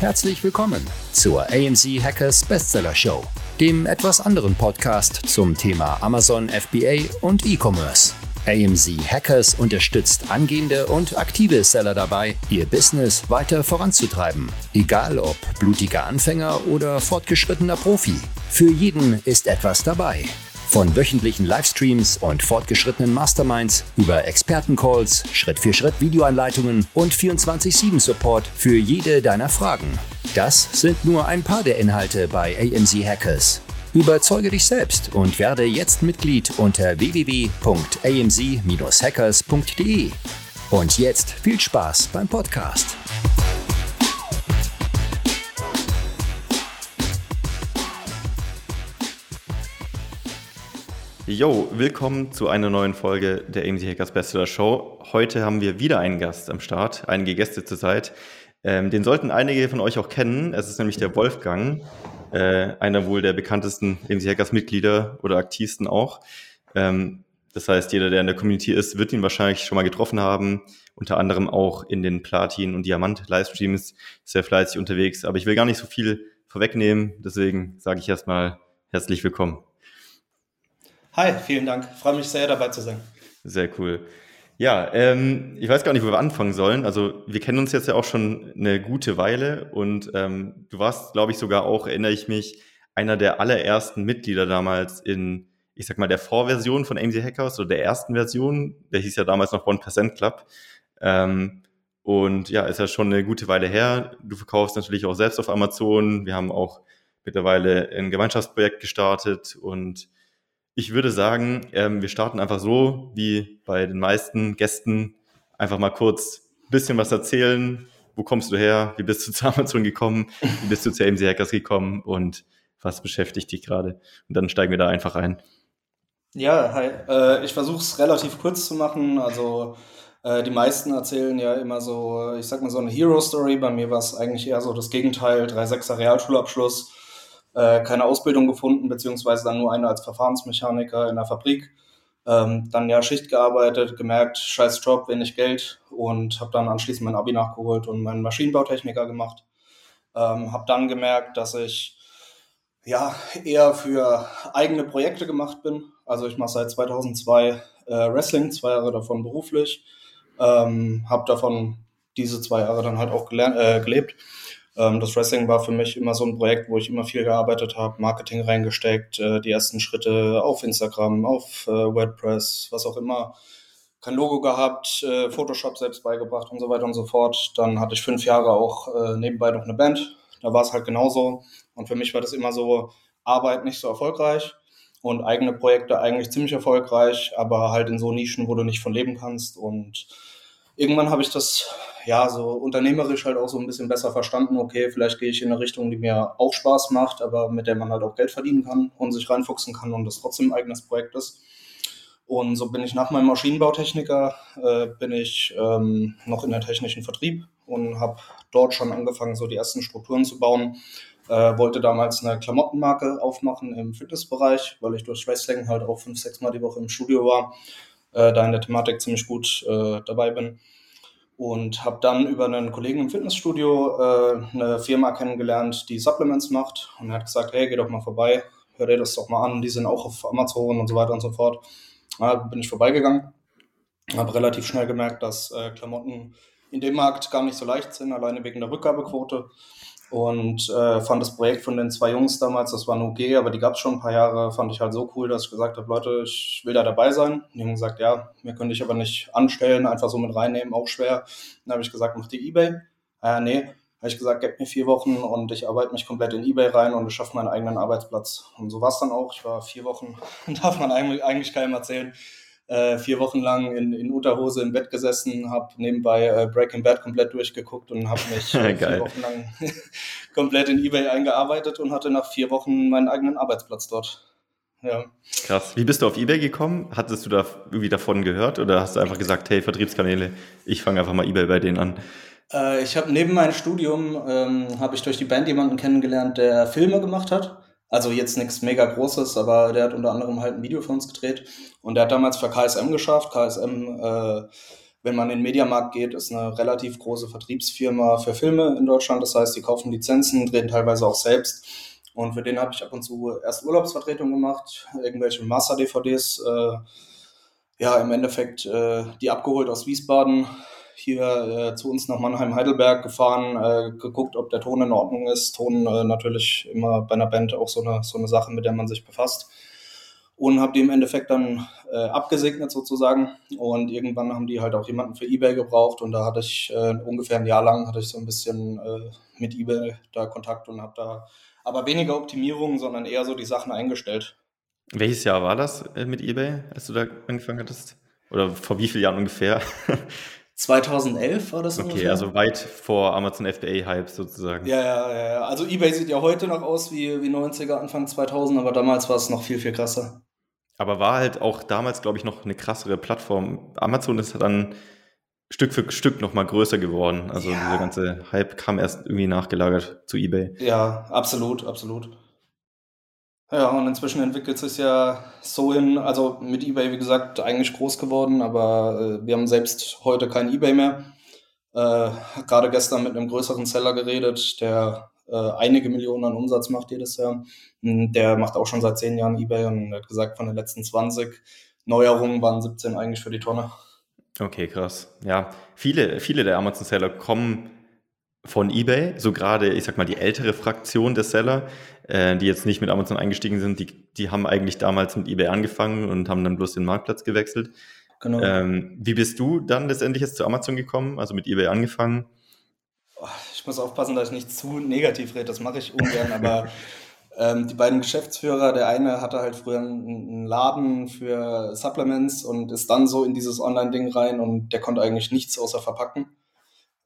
Herzlich willkommen zur AMZ Hackers Bestseller Show, dem etwas anderen Podcast zum Thema Amazon FBA und E-Commerce. AMZ Hackers unterstützt angehende und aktive Seller dabei, ihr Business weiter voranzutreiben. Egal ob blutiger Anfänger oder fortgeschrittener Profi. Für jeden ist etwas dabei. Von wöchentlichen Livestreams und fortgeschrittenen Masterminds über Expertencalls, Schritt-für-Schritt Videoanleitungen und 24-7-Support für jede deiner Fragen. Das sind nur ein paar der Inhalte bei AMZ Hackers. Überzeuge dich selbst und werde jetzt Mitglied unter www.amz-hackers.de. Und jetzt viel Spaß beim Podcast. Jo, willkommen zu einer neuen Folge der AMZ Hackers Bestseller Show. Heute haben wir wieder einen Gast am Start, einige Gäste zurzeit. Ähm, den sollten einige von euch auch kennen. Es ist nämlich der Wolfgang, äh, einer wohl der bekanntesten AMZ Hackers Mitglieder oder aktivsten auch. Ähm, das heißt, jeder, der in der Community ist, wird ihn wahrscheinlich schon mal getroffen haben. Unter anderem auch in den Platin- und Diamant-Livestreams sehr fleißig unterwegs. Aber ich will gar nicht so viel vorwegnehmen. Deswegen sage ich erstmal herzlich willkommen. Hi, vielen Dank. Freue mich sehr, dabei zu sein. Sehr cool. Ja, ähm, ich weiß gar nicht, wo wir anfangen sollen. Also wir kennen uns jetzt ja auch schon eine gute Weile und ähm, du warst, glaube ich, sogar auch, erinnere ich mich, einer der allerersten Mitglieder damals in, ich sag mal, der Vorversion von AMC Hackers oder der ersten Version. Der hieß ja damals noch 1% Club. Ähm, und ja, ist ja schon eine gute Weile her. Du verkaufst natürlich auch selbst auf Amazon. Wir haben auch mittlerweile ein Gemeinschaftsprojekt gestartet und ich würde sagen, ähm, wir starten einfach so, wie bei den meisten Gästen, einfach mal kurz ein bisschen was erzählen. Wo kommst du her? Wie bist du zu Amazon gekommen? Wie bist du zu AMC Hackers gekommen? Und was beschäftigt dich gerade? Und dann steigen wir da einfach ein. Ja, hi. Äh, ich versuche es relativ kurz zu machen. Also äh, die meisten erzählen ja immer so, ich sag mal so eine Hero-Story. Bei mir war es eigentlich eher so das Gegenteil. 3,6er Realschulabschluss äh, keine Ausbildung gefunden, beziehungsweise dann nur eine als Verfahrensmechaniker in der Fabrik. Ähm, dann ja Schicht gearbeitet, gemerkt, scheiß Job, wenig Geld und habe dann anschließend mein Abi nachgeholt und meinen Maschinenbautechniker gemacht. Ähm, habe dann gemerkt, dass ich ja eher für eigene Projekte gemacht bin. Also ich mache seit 2002 äh, Wrestling, zwei Jahre davon beruflich, ähm, habe davon diese zwei Jahre dann halt auch gelernt, äh, gelebt das Wrestling war für mich immer so ein Projekt, wo ich immer viel gearbeitet habe, Marketing reingesteckt, äh, die ersten Schritte auf Instagram, auf äh, WordPress, was auch immer. Kein Logo gehabt, äh, Photoshop selbst beigebracht und so weiter und so fort. Dann hatte ich fünf Jahre auch nebenbei noch eine Band. Da war es halt genauso. Und für mich war das immer so, Arbeit nicht so erfolgreich und eigene Projekte eigentlich ziemlich erfolgreich, aber halt in so Nischen, wo du nicht von leben kannst. Und irgendwann habe ich das ja so unternehmerisch halt auch so ein bisschen besser verstanden. Okay, vielleicht gehe ich in eine Richtung, die mir auch Spaß macht, aber mit der man halt auch Geld verdienen kann und sich reinfuchsen kann und das trotzdem ein eigenes Projekt ist. Und so bin ich nach meinem Maschinenbautechniker, äh, bin ich ähm, noch in der technischen Vertrieb und habe dort schon angefangen, so die ersten Strukturen zu bauen. Äh, wollte damals eine Klamottenmarke aufmachen im Fitnessbereich, weil ich durch Wrestling halt auch fünf, sechs Mal die Woche im Studio war äh, da in der Thematik ziemlich gut äh, dabei bin. Und habe dann über einen Kollegen im Fitnessstudio äh, eine Firma kennengelernt, die Supplements macht. Und er hat gesagt, hey, geh doch mal vorbei, hör dir das doch mal an, die sind auch auf Amazon und so weiter und so fort. Da bin ich vorbeigegangen, habe relativ schnell gemerkt, dass äh, Klamotten in dem Markt gar nicht so leicht sind, alleine wegen der Rückgabequote und äh, fand das Projekt von den zwei Jungs damals, das war eine UG, aber die gab es schon ein paar Jahre, fand ich halt so cool, dass ich gesagt habe, Leute, ich will da dabei sein. Die haben gesagt, ja, mir könnte ich aber nicht anstellen, einfach so mit reinnehmen, auch schwer. Dann habe ich gesagt, mach die Ebay. Äh, nee, habe ich gesagt, gebt mir vier Wochen und ich arbeite mich komplett in Ebay rein und ich schaffe meinen eigenen Arbeitsplatz. Und so war es dann auch. Ich war vier Wochen, darf man eigentlich, eigentlich keinem erzählen, äh, vier Wochen lang in, in Unterhose im Bett gesessen, habe nebenbei äh, Breaking Bad komplett durchgeguckt und habe mich äh, vier Wochen lang komplett in eBay eingearbeitet und hatte nach vier Wochen meinen eigenen Arbeitsplatz dort. Ja. Krass. Wie bist du auf eBay gekommen? Hattest du da irgendwie davon gehört oder hast du einfach gesagt, hey, Vertriebskanäle, ich fange einfach mal eBay bei denen an? Äh, ich habe neben meinem Studium ähm, habe ich durch die Band jemanden kennengelernt, der Filme gemacht hat. Also jetzt nichts mega Großes, aber der hat unter anderem halt ein Video für uns gedreht. Und der hat damals für KSM geschafft. KSM äh, wenn man in den Mediamarkt geht, ist eine relativ große Vertriebsfirma für Filme in Deutschland. Das heißt, die kaufen Lizenzen, drehen teilweise auch selbst. Und für den habe ich ab und zu erst Urlaubsvertretung gemacht, irgendwelche Master-DVDs, äh, ja, im Endeffekt äh, die abgeholt aus Wiesbaden, hier äh, zu uns nach Mannheim-Heidelberg gefahren, äh, geguckt, ob der Ton in Ordnung ist. Ton äh, natürlich immer bei einer Band auch so eine, so eine Sache, mit der man sich befasst und habe die im Endeffekt dann äh, abgesegnet sozusagen. Und irgendwann haben die halt auch jemanden für eBay gebraucht und da hatte ich äh, ungefähr ein Jahr lang hatte ich so ein bisschen äh, mit eBay da Kontakt und habe da aber weniger Optimierungen, sondern eher so die Sachen eingestellt. Welches Jahr war das mit eBay, als du da angefangen hattest? Oder vor wie vielen Jahren ungefähr? 2011 war das Okay, ungefähr. also weit vor Amazon FBA-Hype sozusagen. Ja, ja, ja. Also eBay sieht ja heute noch aus wie, wie 90er, Anfang 2000, aber damals war es noch viel, viel krasser. Aber war halt auch damals, glaube ich, noch eine krassere Plattform. Amazon ist dann Stück für Stück noch mal größer geworden. Also ja. dieser ganze Hype kam erst irgendwie nachgelagert zu eBay. Ja, absolut, absolut. Ja, und inzwischen entwickelt es sich ja so hin, also mit eBay, wie gesagt, eigentlich groß geworden, aber äh, wir haben selbst heute kein eBay mehr. Äh, Gerade gestern mit einem größeren Seller geredet, der äh, einige Millionen an Umsatz macht jedes Jahr. Hm, der macht auch schon seit zehn Jahren eBay und hat gesagt, von den letzten 20 Neuerungen waren 17 eigentlich für die Tonne. Okay, krass. Ja, viele, viele der Amazon-Seller kommen von eBay, so gerade, ich sag mal, die ältere Fraktion der Seller, äh, die jetzt nicht mit Amazon eingestiegen sind, die, die haben eigentlich damals mit eBay angefangen und haben dann bloß den Marktplatz gewechselt. Genau. Ähm, wie bist du dann letztendlich jetzt zu Amazon gekommen, also mit eBay angefangen? ich muss aufpassen, dass ich nicht zu negativ rede, das mache ich ungern, aber ähm, die beiden Geschäftsführer, der eine hatte halt früher einen Laden für Supplements und ist dann so in dieses Online-Ding rein und der konnte eigentlich nichts außer verpacken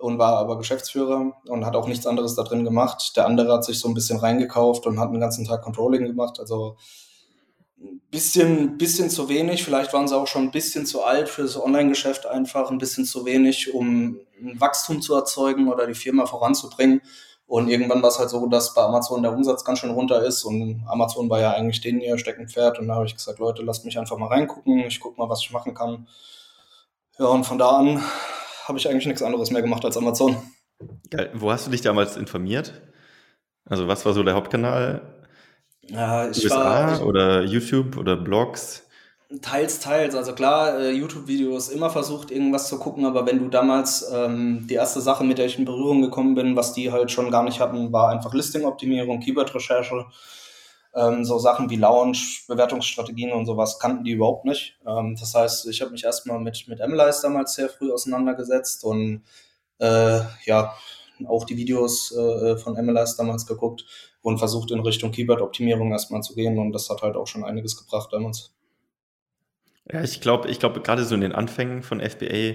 und war aber Geschäftsführer und hat auch nichts anderes da drin gemacht. Der andere hat sich so ein bisschen reingekauft und hat den ganzen Tag Controlling gemacht, also ein bisschen, bisschen zu wenig. Vielleicht waren sie auch schon ein bisschen zu alt für das Online-Geschäft einfach, ein bisschen zu wenig, um ein Wachstum zu erzeugen oder die Firma voranzubringen. Und irgendwann war es halt so, dass bei Amazon der Umsatz ganz schön runter ist und Amazon war ja eigentlich den ihr Steckenpferd. Und da habe ich gesagt, Leute, lasst mich einfach mal reingucken. Ich gucke mal, was ich machen kann. Ja, und von da an habe ich eigentlich nichts anderes mehr gemacht als Amazon. Geil. Wo hast du dich damals informiert? Also was war so der Hauptkanal? Ja, ich USA war, ich, oder YouTube oder Blogs? Teils, teils. Also klar, äh, YouTube-Videos immer versucht, irgendwas zu gucken, aber wenn du damals ähm, die erste Sache, mit der ich in Berührung gekommen bin, was die halt schon gar nicht hatten, war einfach Listing-Optimierung, Keyword-Recherche. Ähm, so Sachen wie Launch, Bewertungsstrategien und sowas kannten die überhaupt nicht. Ähm, das heißt, ich habe mich erstmal mit, mit MLice damals sehr früh auseinandergesetzt und äh, ja, auch die Videos äh, von MLice damals geguckt und versucht in Richtung Keyword-Optimierung erstmal zu gehen und das hat halt auch schon einiges gebracht damals. Ja, ich glaube, ich glaube, gerade so in den Anfängen von FBA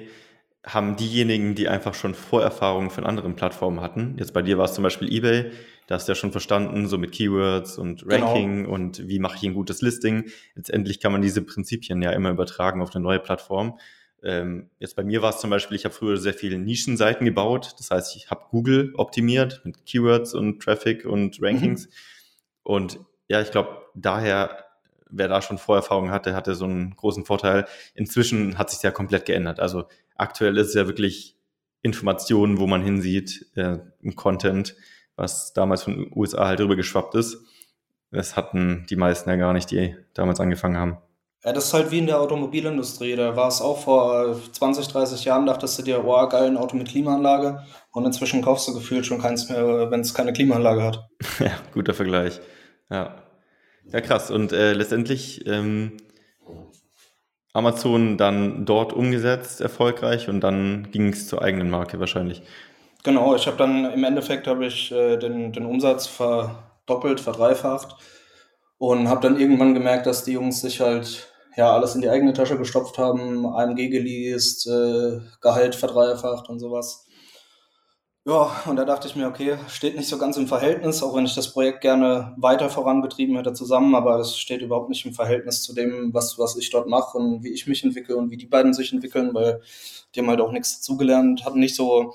haben diejenigen, die einfach schon Vorerfahrungen von anderen Plattformen hatten. Jetzt bei dir war es zum Beispiel eBay, da hast du ja schon verstanden, so mit Keywords und genau. Ranking genau. und wie mache ich ein gutes Listing. Letztendlich kann man diese Prinzipien ja immer übertragen auf eine neue Plattform. Ähm, jetzt bei mir war es zum Beispiel, ich habe früher sehr viele Nischenseiten gebaut. Das heißt, ich habe Google optimiert mit Keywords und Traffic und Rankings. Mhm. Und ja, ich glaube, daher, wer da schon Vorerfahrung hatte, hatte so einen großen Vorteil. Inzwischen hat sich ja komplett geändert. Also aktuell ist es ja wirklich Informationen, wo man hinsieht, äh, im Content, was damals von den USA halt rübergeschwappt ist. Das hatten die meisten ja gar nicht, die damals angefangen haben. Ja, das ist halt wie in der Automobilindustrie. Da war es auch vor 20, 30 Jahren, dachtest du dir, oh, geil, ein Auto mit Klimaanlage. Und inzwischen kaufst du gefühlt schon keins mehr, wenn es keine Klimaanlage hat. ja, guter Vergleich. Ja. Ja, krass. Und äh, letztendlich ähm, Amazon dann dort umgesetzt, erfolgreich, und dann ging es zur eigenen Marke wahrscheinlich. Genau, ich habe dann im Endeffekt habe ich äh, den, den Umsatz verdoppelt, verdreifacht und habe dann irgendwann gemerkt, dass die Jungs sich halt ja alles in die eigene Tasche gestopft haben, AMG geleast, äh, Gehalt verdreifacht und sowas. Ja, und da dachte ich mir, okay, steht nicht so ganz im Verhältnis, auch wenn ich das Projekt gerne weiter voranbetrieben hätte zusammen, aber es steht überhaupt nicht im Verhältnis zu dem, was, was ich dort mache und wie ich mich entwickle und wie die beiden sich entwickeln, weil die haben halt auch nichts dazugelernt, hatten nicht so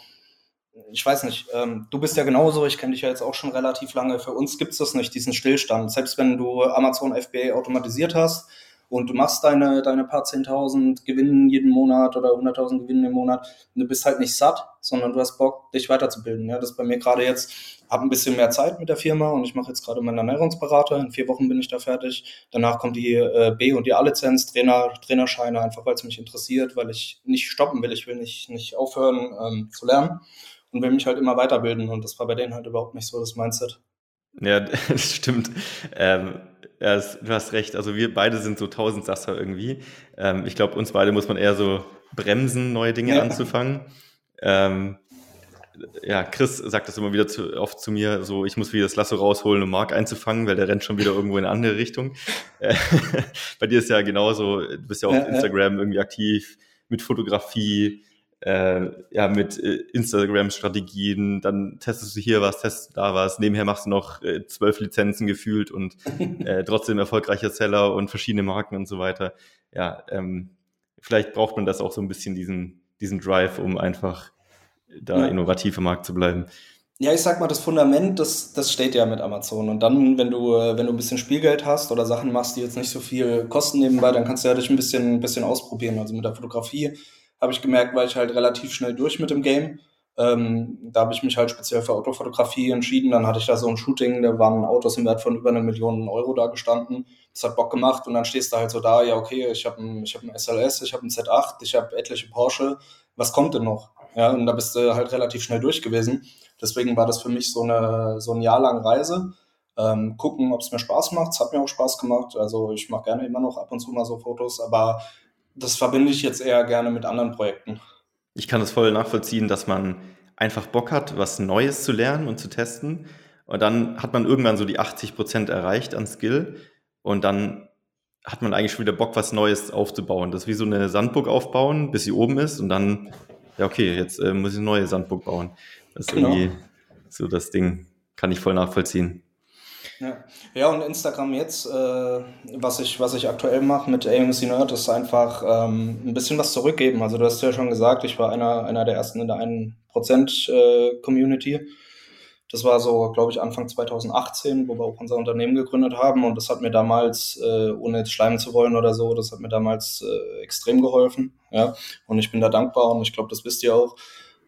ich weiß nicht, ähm, du bist ja genauso, ich kenne dich ja jetzt auch schon relativ lange. Für uns gibt es das nicht, diesen Stillstand. Selbst wenn du Amazon FBA automatisiert hast und du machst deine, deine paar 10.000 Gewinnen jeden Monat oder 100.000 Gewinnen im Monat du bist halt nicht satt, sondern du hast Bock, dich weiterzubilden. Ja, das ist bei mir gerade jetzt, habe ein bisschen mehr Zeit mit der Firma und ich mache jetzt gerade meinen Ernährungsberater. In vier Wochen bin ich da fertig. Danach kommt die äh, B- und die A-Lizenz, Trainer, Trainerscheine, einfach weil es mich interessiert, weil ich nicht stoppen will. Ich will nicht, nicht aufhören ähm, zu lernen und will mich halt immer weiterbilden. Und das war bei denen halt überhaupt nicht so das Mindset. Ja, das stimmt. Ähm, ja, du hast recht. Also wir beide sind so Tausendsasser irgendwie. Ähm, ich glaube, uns beide muss man eher so bremsen, neue Dinge ja. anzufangen. Ähm, ja, Chris sagt das immer wieder zu, oft zu mir, so ich muss wieder das Lasso rausholen, um Mark einzufangen, weil der rennt schon wieder irgendwo in eine andere Richtung. Bei dir ist ja genauso, du bist ja auf ja, Instagram irgendwie aktiv mit Fotografie, äh, ja, mit äh, Instagram-Strategien, dann testest du hier was, testest du da was, nebenher machst du noch äh, zwölf Lizenzen gefühlt und äh, trotzdem erfolgreicher Seller und verschiedene Marken und so weiter. Ja, ähm, vielleicht braucht man das auch so ein bisschen, diesen, diesen Drive, um einfach da ja. innovativ im Markt zu bleiben. Ja, ich sag mal, das Fundament, das, das steht ja mit Amazon. Und dann, wenn du, äh, wenn du ein bisschen Spielgeld hast oder Sachen machst, die jetzt nicht so viel kosten nebenbei, dann kannst du ja dich ein bisschen, ein bisschen ausprobieren. Also mit der Fotografie habe ich gemerkt, war ich halt relativ schnell durch mit dem Game. Ähm, da habe ich mich halt speziell für Autofotografie entschieden. Dann hatte ich da so ein Shooting, da waren Autos im Wert von über eine Million Euro da gestanden. Das hat Bock gemacht und dann stehst du halt so da, ja okay, ich habe ein, hab ein SLS, ich habe ein Z8, ich habe etliche Porsche. Was kommt denn noch? Ja, und da bist du halt relativ schnell durch gewesen. Deswegen war das für mich so eine so ein Jahr lang Reise. Ähm, gucken, ob es mir Spaß macht. Es hat mir auch Spaß gemacht. Also ich mache gerne immer noch ab und zu mal so Fotos, aber das verbinde ich jetzt eher gerne mit anderen Projekten. Ich kann das voll nachvollziehen, dass man einfach Bock hat, was Neues zu lernen und zu testen. Und dann hat man irgendwann so die 80 Prozent erreicht an Skill. Und dann hat man eigentlich schon wieder Bock, was Neues aufzubauen. Das ist wie so eine Sandburg aufbauen, bis sie oben ist. Und dann, ja, okay, jetzt äh, muss ich eine neue Sandburg bauen. Das ist genau. irgendwie so das Ding. Kann ich voll nachvollziehen. Ja. ja, und Instagram jetzt, äh, was, ich, was ich aktuell mache mit AMC Nerd, ist einfach ähm, ein bisschen was zurückgeben. Also du hast ja schon gesagt, ich war einer, einer der ersten in der 1% äh. Das war so, glaube ich, Anfang 2018, wo wir auch unser Unternehmen gegründet haben. Und das hat mir damals, äh, ohne jetzt schleimen zu wollen oder so, das hat mir damals äh, extrem geholfen. Ja, und ich bin da dankbar und ich glaube, das wisst ihr auch.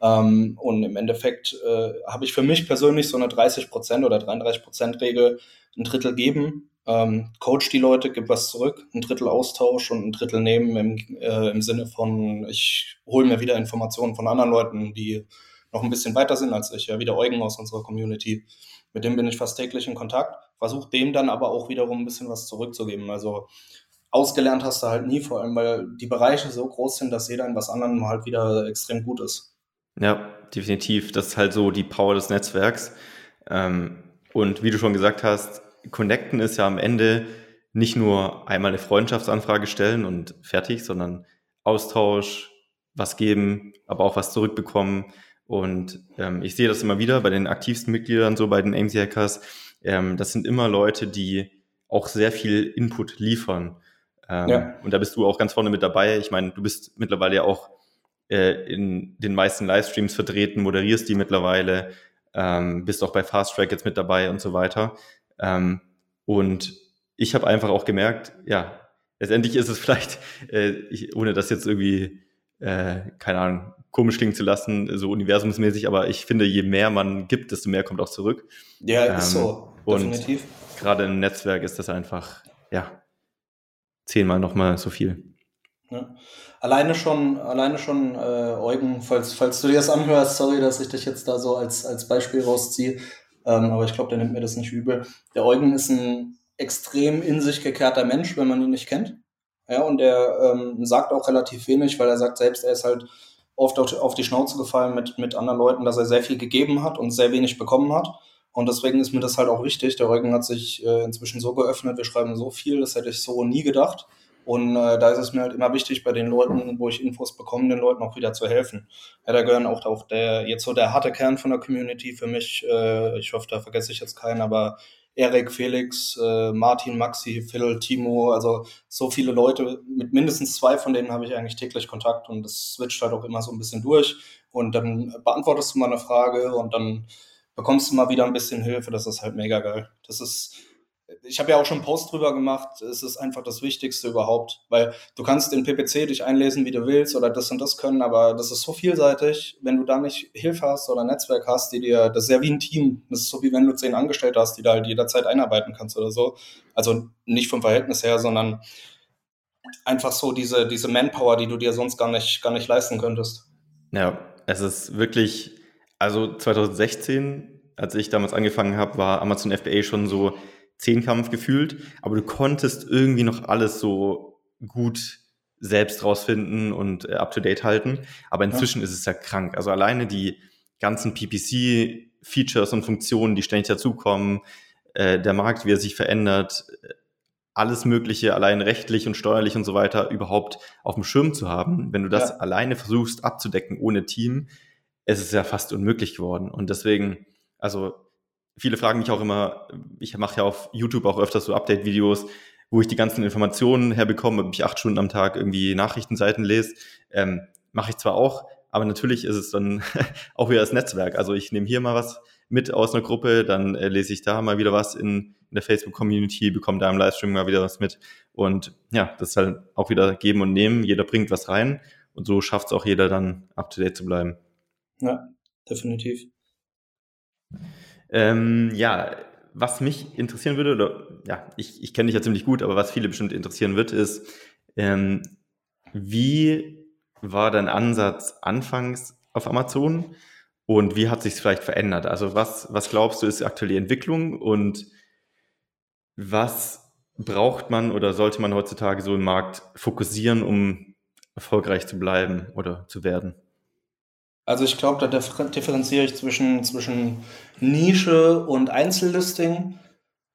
Ähm, und im Endeffekt äh, habe ich für mich persönlich so eine 30% oder 33% Regel, ein Drittel geben, ähm, coach die Leute, gib was zurück, ein Drittel Austausch und ein Drittel nehmen im, äh, im Sinne von, ich hole mir wieder Informationen von anderen Leuten, die noch ein bisschen weiter sind als ich, ja, wie der Eugen aus unserer Community. Mit dem bin ich fast täglich in Kontakt, versuche dem dann aber auch wiederum ein bisschen was zurückzugeben. Also ausgelernt hast du halt nie, vor allem weil die Bereiche so groß sind, dass jeder in was anderem halt wieder extrem gut ist. Ja, definitiv. Das ist halt so die Power des Netzwerks. Ähm, und wie du schon gesagt hast, Connecten ist ja am Ende nicht nur einmal eine Freundschaftsanfrage stellen und fertig, sondern Austausch, was geben, aber auch was zurückbekommen. Und ähm, ich sehe das immer wieder bei den aktivsten Mitgliedern, so bei den AMC Hackers. Ähm, das sind immer Leute, die auch sehr viel Input liefern. Ähm, ja. Und da bist du auch ganz vorne mit dabei. Ich meine, du bist mittlerweile ja auch äh, in den meisten Livestreams vertreten, moderierst die mittlerweile, ähm, bist auch bei Fast Track jetzt mit dabei und so weiter. Ähm, und ich habe einfach auch gemerkt, ja, letztendlich ist es vielleicht, äh, ich, ohne das jetzt irgendwie, äh, keine Ahnung, komisch klingen zu lassen, so universumsmäßig, aber ich finde, je mehr man gibt, desto mehr kommt auch zurück. Ja, ähm, ist so, definitiv. Und gerade im Netzwerk ist das einfach, ja, zehnmal nochmal so viel. Ja. Alleine schon, alleine schon, äh, Eugen, falls, falls du dir das anhörst, sorry, dass ich dich jetzt da so als, als Beispiel rausziehe, ähm, aber ich glaube, der nimmt mir das nicht übel. Der Eugen ist ein extrem in sich gekehrter Mensch, wenn man ihn nicht kennt. Ja, und der ähm, sagt auch relativ wenig, weil er sagt selbst, er ist halt oft auf die Schnauze gefallen mit, mit anderen Leuten, dass er sehr viel gegeben hat und sehr wenig bekommen hat. Und deswegen ist mir das halt auch wichtig. Der Eugen hat sich äh, inzwischen so geöffnet, wir schreiben so viel, das hätte ich so nie gedacht. Und äh, da ist es mir halt immer wichtig, bei den Leuten, wo ich Infos bekomme, den Leuten auch wieder zu helfen. Ja, da gehören auch, auch der, jetzt so der harte Kern von der Community für mich. Äh, ich hoffe, da vergesse ich jetzt keinen, aber Erik, Felix, äh, Martin, Maxi, Phil, Timo, also so viele Leute, mit mindestens zwei von denen habe ich eigentlich täglich Kontakt und das switcht halt auch immer so ein bisschen durch. Und dann beantwortest du mal eine Frage und dann bekommst du mal wieder ein bisschen Hilfe. Das ist halt mega geil. Das ist ich habe ja auch schon einen Post drüber gemacht, es ist einfach das Wichtigste überhaupt, weil du kannst in PPC dich einlesen, wie du willst oder das und das können, aber das ist so vielseitig, wenn du da nicht Hilfe hast oder Netzwerk hast, die dir, das ist ja wie ein Team, das ist so wie wenn du zehn Angestellte hast, die da halt jederzeit einarbeiten kannst oder so, also nicht vom Verhältnis her, sondern einfach so diese, diese Manpower, die du dir sonst gar nicht, gar nicht leisten könntest. Ja, es ist wirklich, also 2016, als ich damals angefangen habe, war Amazon FBA schon so Zehnkampf gefühlt, aber du konntest irgendwie noch alles so gut selbst rausfinden und äh, up-to-date halten. Aber inzwischen ja. ist es ja krank. Also alleine die ganzen PPC-Features und Funktionen, die ständig dazukommen, äh, der Markt, wie er sich verändert, äh, alles Mögliche allein rechtlich und steuerlich und so weiter überhaupt auf dem Schirm zu haben. Wenn du das ja. alleine versuchst abzudecken ohne Team, es ist ja fast unmöglich geworden. Und deswegen, also viele fragen mich auch immer, ich mache ja auf YouTube auch öfters so Update-Videos, wo ich die ganzen Informationen herbekomme, ob ich acht Stunden am Tag irgendwie Nachrichtenseiten lese. Ähm, mache ich zwar auch, aber natürlich ist es dann auch wieder das Netzwerk. Also ich nehme hier mal was mit aus einer Gruppe, dann äh, lese ich da mal wieder was in, in der Facebook-Community, bekomme da im Livestream mal wieder was mit. Und ja, das ist halt auch wieder geben und nehmen. Jeder bringt was rein und so schafft es auch jeder dann up-to-date zu bleiben. Ja, definitiv. Ähm, ja, was mich interessieren würde, oder ja, ich, ich kenne dich ja ziemlich gut, aber was viele bestimmt interessieren wird, ist, ähm, wie war dein Ansatz anfangs auf Amazon und wie hat sich vielleicht verändert? Also was, was glaubst du ist aktuell die Entwicklung und was braucht man oder sollte man heutzutage so im Markt fokussieren, um erfolgreich zu bleiben oder zu werden? Also ich glaube, da differenziere ich zwischen, zwischen Nische und Einzellisting.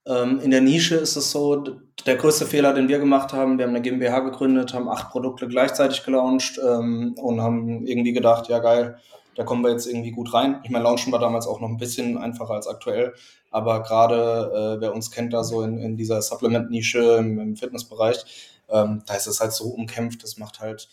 Ähm, in der Nische ist es so, der größte Fehler, den wir gemacht haben, wir haben eine GmbH gegründet, haben acht Produkte gleichzeitig gelauncht ähm, und haben irgendwie gedacht, ja geil, da kommen wir jetzt irgendwie gut rein. Ich meine, Launchen war damals auch noch ein bisschen einfacher als aktuell, aber gerade äh, wer uns kennt da so in, in dieser Supplement-Nische im, im Fitnessbereich, ähm, da ist es halt so umkämpft, das macht halt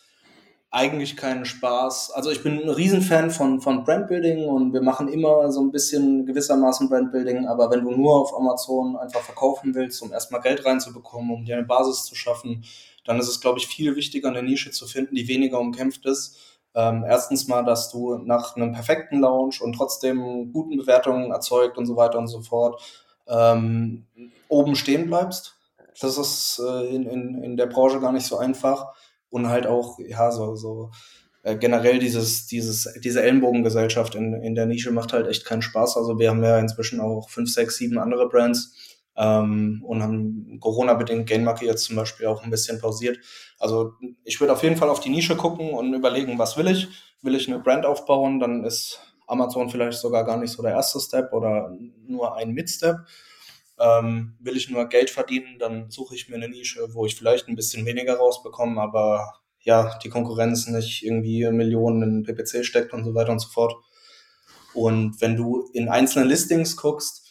eigentlich keinen Spaß. Also ich bin ein Riesenfan von, von Brandbuilding und wir machen immer so ein bisschen gewissermaßen Brandbuilding, aber wenn du nur auf Amazon einfach verkaufen willst, um erstmal Geld reinzubekommen, um dir eine Basis zu schaffen, dann ist es, glaube ich, viel wichtiger, eine Nische zu finden, die weniger umkämpft ist. Ähm, erstens mal, dass du nach einem perfekten Launch und trotzdem guten Bewertungen erzeugt und so weiter und so fort ähm, oben stehen bleibst. Das ist äh, in, in, in der Branche gar nicht so einfach und halt auch, ja, so, so äh, generell dieses, dieses, diese Ellenbogengesellschaft in, in der Nische macht halt echt keinen Spaß. Also wir haben ja inzwischen auch fünf, sechs, sieben andere Brands ähm, und haben Corona-bedingt Gainmarke jetzt zum Beispiel auch ein bisschen pausiert. Also ich würde auf jeden Fall auf die Nische gucken und überlegen, was will ich? Will ich eine Brand aufbauen? Dann ist Amazon vielleicht sogar gar nicht so der erste Step oder nur ein Mid-Step. Ähm, will ich nur Geld verdienen, dann suche ich mir eine Nische, wo ich vielleicht ein bisschen weniger rausbekomme, aber ja, die Konkurrenz nicht irgendwie Millionen in PPC steckt und so weiter und so fort. Und wenn du in einzelnen Listings guckst,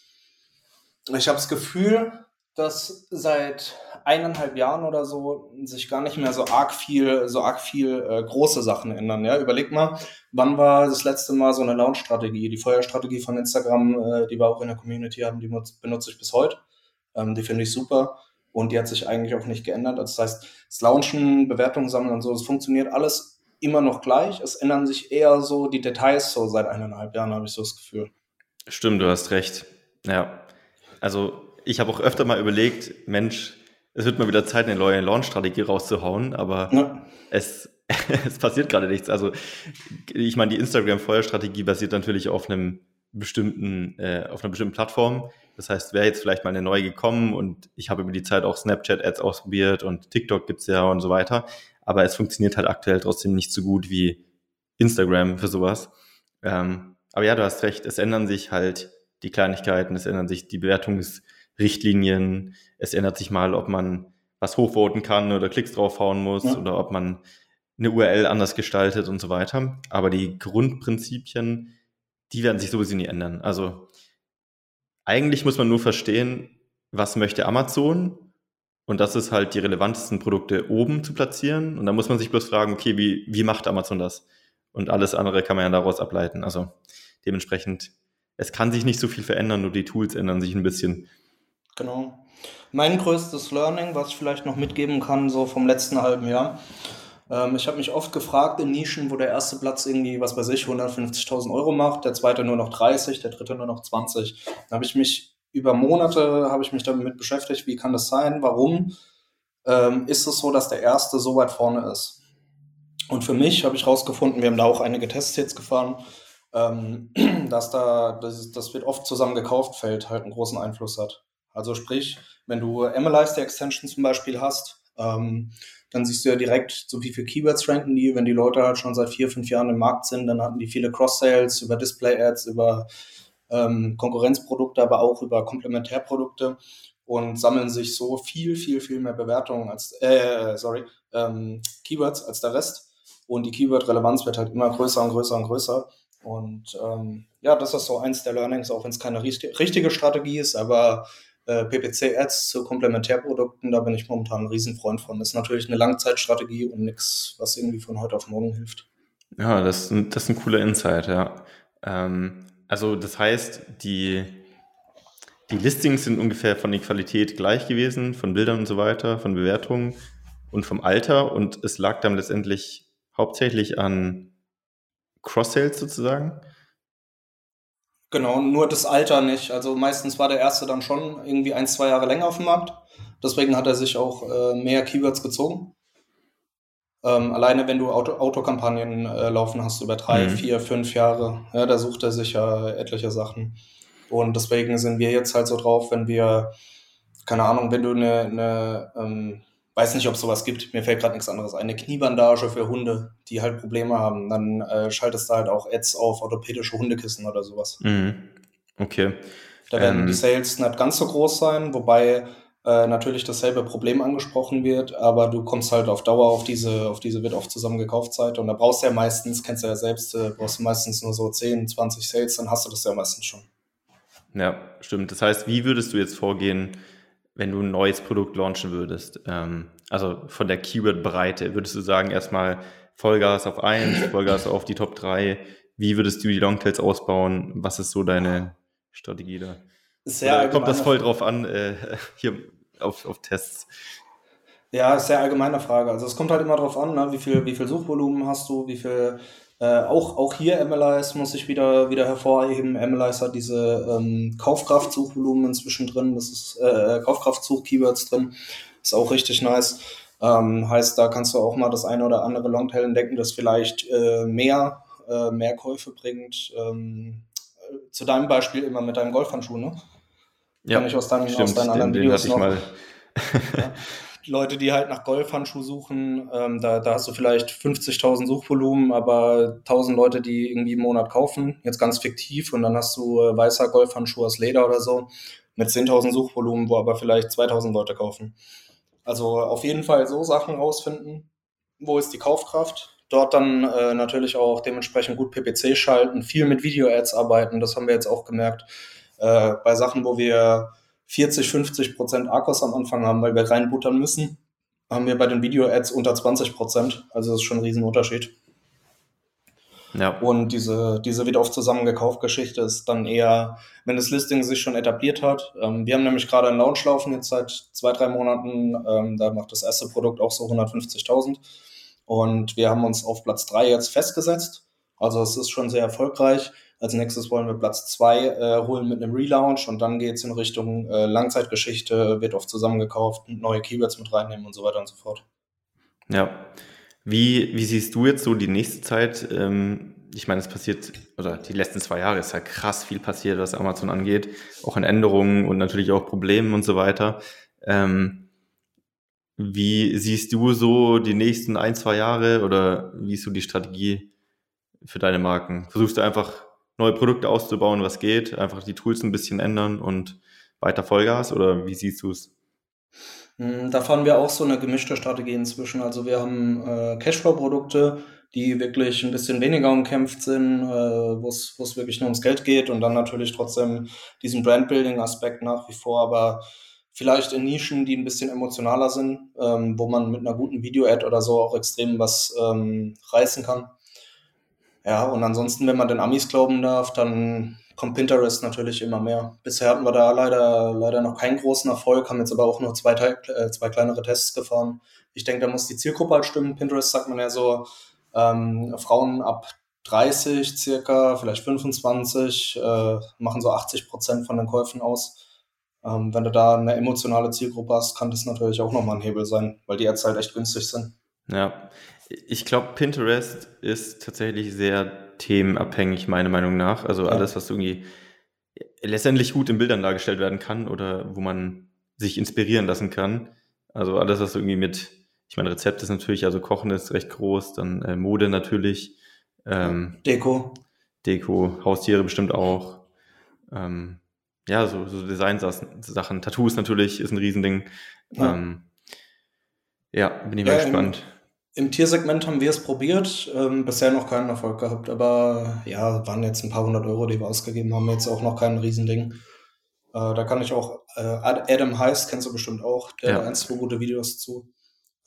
ich habe das Gefühl, dass seit eineinhalb Jahren oder so sich gar nicht mehr so arg viel, so arg viel äh, große Sachen ändern. Ja, überleg mal, wann war das letzte Mal so eine Launch-Strategie? Die Feuerstrategie von Instagram, äh, die wir auch in der Community haben, die benutze ich bis heute. Ähm, die finde ich super und die hat sich eigentlich auch nicht geändert. Also das heißt, das Launchen, Bewertungen sammeln und so, das funktioniert alles immer noch gleich. Es ändern sich eher so die Details so seit eineinhalb Jahren, habe ich so das Gefühl. Stimmt, du hast recht. Ja. Also ich habe auch öfter mal überlegt, Mensch, es wird mal wieder Zeit, eine neue Launch-Strategie rauszuhauen, aber ja. es, es passiert gerade nichts. Also ich meine, die Instagram-Feuerstrategie basiert natürlich auf einem bestimmten, äh, auf einer bestimmten Plattform. Das heißt, wäre jetzt vielleicht mal eine neue gekommen und ich habe über die Zeit auch Snapchat-Ads ausprobiert und TikTok gibt's ja und so weiter. Aber es funktioniert halt aktuell trotzdem nicht so gut wie Instagram für sowas. Ähm, aber ja, du hast recht, es ändern sich halt die Kleinigkeiten, es ändern sich die Bewertungs- Richtlinien. Es ändert sich mal, ob man was hochvoten kann oder Klicks draufhauen muss ja. oder ob man eine URL anders gestaltet und so weiter. Aber die Grundprinzipien, die werden sich sowieso nie ändern. Also eigentlich muss man nur verstehen, was möchte Amazon und das ist halt die relevantesten Produkte oben zu platzieren. Und dann muss man sich bloß fragen, okay, wie, wie macht Amazon das? Und alles andere kann man ja daraus ableiten. Also dementsprechend, es kann sich nicht so viel verändern, nur die Tools ändern sich ein bisschen. Genau. Mein größtes Learning, was ich vielleicht noch mitgeben kann, so vom letzten halben Jahr. Ähm, ich habe mich oft gefragt in Nischen, wo der erste Platz irgendwie, was weiß ich, 150.000 Euro macht, der zweite nur noch 30, der dritte nur noch 20. Da habe ich mich über Monate habe ich mich damit beschäftigt, wie kann das sein, warum ähm, ist es so, dass der erste so weit vorne ist. Und für mich habe ich rausgefunden, wir haben da auch einige Tests jetzt gefahren, ähm, dass da, das, das wird oft zusammen gekauft, Feld halt einen großen Einfluss hat. Also sprich, wenn du MLIs Extension zum Beispiel hast, ähm, dann siehst du ja direkt, so wie viele Keywords ranken die. Wenn die Leute halt schon seit vier, fünf Jahren im Markt sind, dann hatten die viele Cross-Sales über Display-Ads, über ähm, Konkurrenzprodukte, aber auch über Komplementärprodukte und sammeln sich so viel, viel, viel mehr Bewertungen als, äh, sorry, ähm, Keywords als der Rest. Und die Keyword-Relevanz wird halt immer größer und größer und größer. Und ähm, ja, das ist so eins der Learnings, auch wenn es keine richtige Strategie ist, aber äh, PPC-Ads zu Komplementärprodukten, da bin ich momentan ein Riesenfreund von. Das ist natürlich eine Langzeitstrategie und nichts, was irgendwie von heute auf morgen hilft. Ja, das, das ist ein cooler Insight, ja. Ähm, also das heißt, die, die Listings sind ungefähr von der Qualität gleich gewesen, von Bildern und so weiter, von Bewertungen und vom Alter und es lag dann letztendlich hauptsächlich an Cross-Sales sozusagen. Genau, nur das Alter nicht. Also meistens war der erste dann schon irgendwie ein, zwei Jahre länger auf dem Markt. Deswegen hat er sich auch äh, mehr Keywords gezogen. Ähm, alleine wenn du Auto Autokampagnen äh, laufen hast über drei, mhm. vier, fünf Jahre, ja, da sucht er sich ja etliche Sachen. Und deswegen sind wir jetzt halt so drauf, wenn wir, keine Ahnung, wenn du eine, eine ähm, weiß nicht, ob es sowas gibt, mir fällt gerade nichts anderes ein, eine Kniebandage für Hunde, die halt Probleme haben, dann äh, schaltest du halt auch Ads auf orthopädische Hundekissen oder sowas. Mhm. Okay. Da werden ähm. die Sales nicht ganz so groß sein, wobei äh, natürlich dasselbe Problem angesprochen wird, aber du kommst halt auf Dauer auf diese, auf diese wird oft zusammen gekauft Seite und da brauchst du ja meistens, kennst du ja selbst, äh, brauchst du meistens nur so 10, 20 Sales, dann hast du das ja meistens schon. Ja, stimmt. Das heißt, wie würdest du jetzt vorgehen, wenn du ein neues Produkt launchen würdest? Ähm, also von der Keyword-Breite, würdest du sagen, erstmal Vollgas auf 1, Vollgas auf die Top 3? Wie würdest du die Longtails ausbauen? Was ist so deine Strategie da? Sehr kommt das voll drauf an, äh, hier auf, auf Tests? Ja, sehr allgemeine Frage. Also es kommt halt immer drauf an, ne? wie, viel, wie viel Suchvolumen hast du, wie viel, äh, auch, auch hier MLIs muss ich wieder, wieder hervorheben. MLIs hat diese ähm, Kaufkraft-Suchvolumen inzwischen drin, das ist äh, Kaufkraft-Such-Keywords drin, ist auch richtig nice. Ähm, heißt, da kannst du auch mal das eine oder andere Longtail entdecken, das vielleicht äh, mehr, äh, mehr Käufe bringt. Ähm, zu deinem Beispiel immer mit deinem Golfhandschuh, ne? Ja, Kann ich aus deinen, stimmt, aus deinen anderen den, Videos den noch. Mal. ja. Leute, die halt nach Golfhandschuh suchen, ähm, da, da hast du vielleicht 50.000 Suchvolumen, aber 1000 Leute, die irgendwie im Monat kaufen, jetzt ganz fiktiv, und dann hast du äh, weißer Golfhandschuh aus Leder oder so mit 10.000 Suchvolumen, wo aber vielleicht 2000 Leute kaufen. Also auf jeden Fall so Sachen rausfinden. Wo ist die Kaufkraft? Dort dann äh, natürlich auch dementsprechend gut PPC schalten, viel mit Video-Ads arbeiten, das haben wir jetzt auch gemerkt äh, bei Sachen, wo wir 40, 50 Prozent Akkus am Anfang haben, weil wir reinbuttern müssen, haben wir bei den Video-Ads unter 20 Prozent. Also das ist schon ein Riesenunterschied. Ja. Und diese, diese wieder auf zusammengekauft Geschichte ist dann eher, wenn das Listing sich schon etabliert hat. Ähm, wir haben nämlich gerade einen Launch laufen jetzt seit zwei, drei Monaten. Ähm, da macht das erste Produkt auch so 150.000. Und wir haben uns auf Platz drei jetzt festgesetzt. Also es ist schon sehr erfolgreich. Als nächstes wollen wir Platz zwei äh, holen mit einem Relaunch und dann geht es in Richtung äh, Langzeitgeschichte, wird oft zusammengekauft, neue Keywords mit reinnehmen und so weiter und so fort. Ja. Wie, wie siehst du jetzt so die nächste Zeit? Ähm, ich meine, es passiert, oder die letzten zwei Jahre ist ja krass viel passiert, was Amazon angeht, auch in Änderungen und natürlich auch Problemen und so weiter. Ähm, wie siehst du so die nächsten ein, zwei Jahre oder wie ist so die Strategie für deine Marken? Versuchst du einfach neue Produkte auszubauen, was geht, einfach die Tools ein bisschen ändern und weiter Vollgas oder wie siehst du es? Hm, da fahren wir auch so eine gemischte Strategie inzwischen. Also wir haben äh, Cashflow-Produkte, die wirklich ein bisschen weniger umkämpft sind, äh, wo es wirklich nur ums Geld geht und dann natürlich trotzdem diesen Brand-Building-Aspekt nach wie vor, aber vielleicht in Nischen, die ein bisschen emotionaler sind, ähm, wo man mit einer guten Video-Ad oder so auch extrem was ähm, reißen kann. Ja, und ansonsten, wenn man den Amis glauben darf, dann kommt Pinterest natürlich immer mehr. Bisher hatten wir da leider, leider noch keinen großen Erfolg, haben jetzt aber auch nur zwei, äh, zwei kleinere Tests gefahren. Ich denke, da muss die Zielgruppe halt stimmen. Pinterest sagt man ja so, ähm, Frauen ab 30 circa, vielleicht 25, äh, machen so 80 Prozent von den Käufen aus. Ähm, wenn du da eine emotionale Zielgruppe hast, kann das natürlich auch nochmal ein Hebel sein, weil die Ads halt echt günstig sind. Ja, ich glaube, Pinterest ist tatsächlich sehr themenabhängig, meiner Meinung nach. Also ja. alles, was irgendwie letztendlich gut in Bildern dargestellt werden kann oder wo man sich inspirieren lassen kann. Also alles, was irgendwie mit, ich meine, Rezept ist natürlich, also Kochen ist recht groß, dann äh, Mode natürlich. Ähm, Deko. Deko, Haustiere bestimmt auch. Ähm, ja, so, so Design-Sachen. Tattoos natürlich ist ein Riesending. Ja, ähm, ja bin ich mal gespannt. Im, Tiersegment haben wir es probiert, ähm, bisher noch keinen Erfolg gehabt, aber ja, waren jetzt ein paar hundert Euro, die wir ausgegeben haben, jetzt auch noch kein Riesending. Äh, da kann ich auch, äh, Adam Heiß kennst du bestimmt auch, der ja. hat ein, zwei gute Videos zu.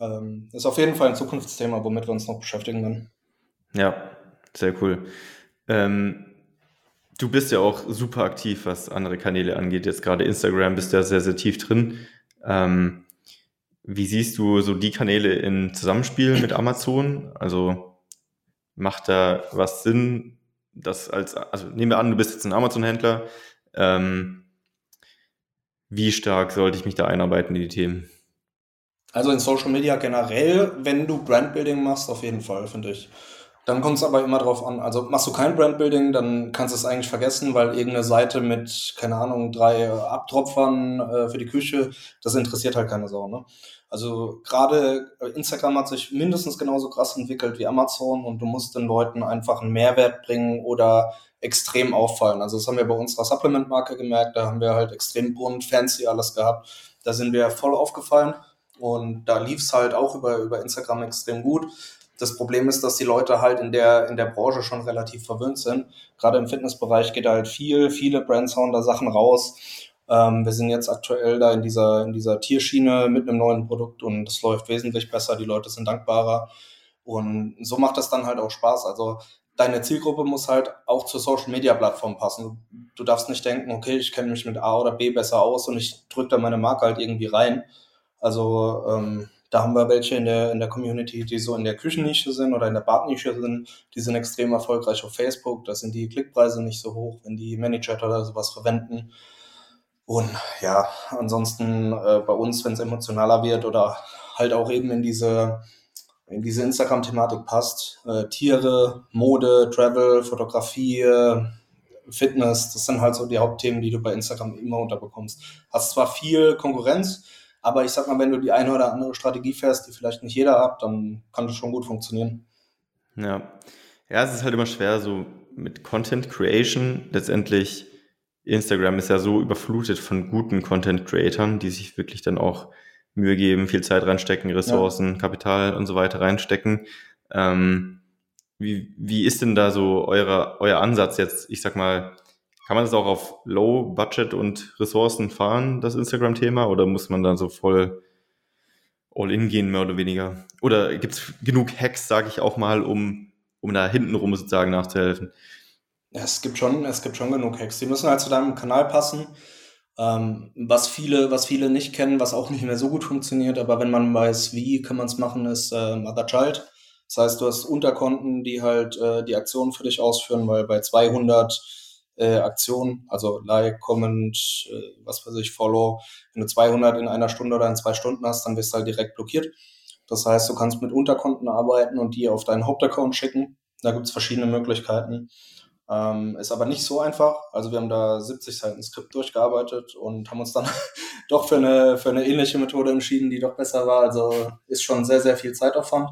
Ähm, ist auf jeden Fall ein Zukunftsthema, womit wir uns noch beschäftigen werden. Ja, sehr cool. Ähm, du bist ja auch super aktiv, was andere Kanäle angeht. Jetzt gerade Instagram bist du ja sehr, sehr tief drin. Ähm, wie siehst du so die Kanäle im Zusammenspiel mit Amazon? Also macht da was Sinn, das als, also nehmen wir an, du bist jetzt ein Amazon-Händler. Ähm, wie stark sollte ich mich da einarbeiten in die Themen? Also in Social Media generell, wenn du Brandbuilding machst, auf jeden Fall, finde ich. Dann kommt es aber immer drauf an. Also machst du kein Brandbuilding, dann kannst du es eigentlich vergessen, weil irgendeine Seite mit, keine Ahnung, drei Abtropfern äh, für die Küche, das interessiert halt keine Sau. Ne? Also gerade Instagram hat sich mindestens genauso krass entwickelt wie Amazon und du musst den Leuten einfach einen Mehrwert bringen oder extrem auffallen. Also das haben wir bei unserer Supplement-Marke gemerkt, da haben wir halt extrem bunt, fancy alles gehabt. Da sind wir voll aufgefallen und da lief es halt auch über, über Instagram extrem gut. Das Problem ist, dass die Leute halt in der, in der Branche schon relativ verwöhnt sind. Gerade im Fitnessbereich geht halt viel, viele Brands hauen da Sachen raus. Ähm, wir sind jetzt aktuell da in dieser, in dieser Tierschiene mit einem neuen Produkt und es läuft wesentlich besser. Die Leute sind dankbarer. Und so macht das dann halt auch Spaß. Also deine Zielgruppe muss halt auch zur Social Media Plattform passen. Du darfst nicht denken, okay, ich kenne mich mit A oder B besser aus und ich drücke da meine Marke halt irgendwie rein. Also ähm, da haben wir welche in der, in der Community, die so in der Küchennische sind oder in der Badnische sind. Die sind extrem erfolgreich auf Facebook. Da sind die Klickpreise nicht so hoch, wenn die Manager oder sowas verwenden. Und ja, ansonsten äh, bei uns, wenn es emotionaler wird oder halt auch eben in diese, in diese Instagram-Thematik passt, äh, Tiere, Mode, Travel, Fotografie, Fitness, das sind halt so die Hauptthemen, die du bei Instagram immer unterbekommst. Hast zwar viel Konkurrenz, aber ich sag mal, wenn du die eine oder andere Strategie fährst, die vielleicht nicht jeder hat, dann kann das schon gut funktionieren. Ja. Ja, es ist halt immer schwer, so mit Content Creation. Letztendlich, Instagram ist ja so überflutet von guten Content Creatern, die sich wirklich dann auch Mühe geben, viel Zeit reinstecken, Ressourcen, ja. Kapital und so weiter reinstecken. Ähm, wie, wie ist denn da so eure, euer Ansatz jetzt? Ich sag mal, kann man das auch auf Low Budget und Ressourcen fahren, das Instagram-Thema, oder muss man dann so voll all in gehen, mehr oder weniger? Oder gibt es genug Hacks, sage ich auch mal, um, um da hintenrum sozusagen nachzuhelfen? Es gibt schon, es gibt schon genug Hacks. Die müssen halt zu deinem Kanal passen. Ähm, was viele, was viele nicht kennen, was auch nicht mehr so gut funktioniert, aber wenn man weiß, wie kann man es machen, ist äh, Mother Child. Das heißt, du hast Unterkonten, die halt äh, die Aktionen für dich ausführen, weil bei 200 äh, Aktionen, also Like, Comment, äh, was weiß ich, Follow. Wenn du 200 in einer Stunde oder in zwei Stunden hast, dann wirst du halt direkt blockiert. Das heißt, du kannst mit Unterkonten arbeiten und die auf deinen Hauptaccount schicken. Da gibt's verschiedene Möglichkeiten. Ähm, ist aber nicht so einfach. Also wir haben da 70 Seiten Skript durchgearbeitet und haben uns dann doch für eine, für eine ähnliche Methode entschieden, die doch besser war. Also ist schon sehr, sehr viel Zeitaufwand.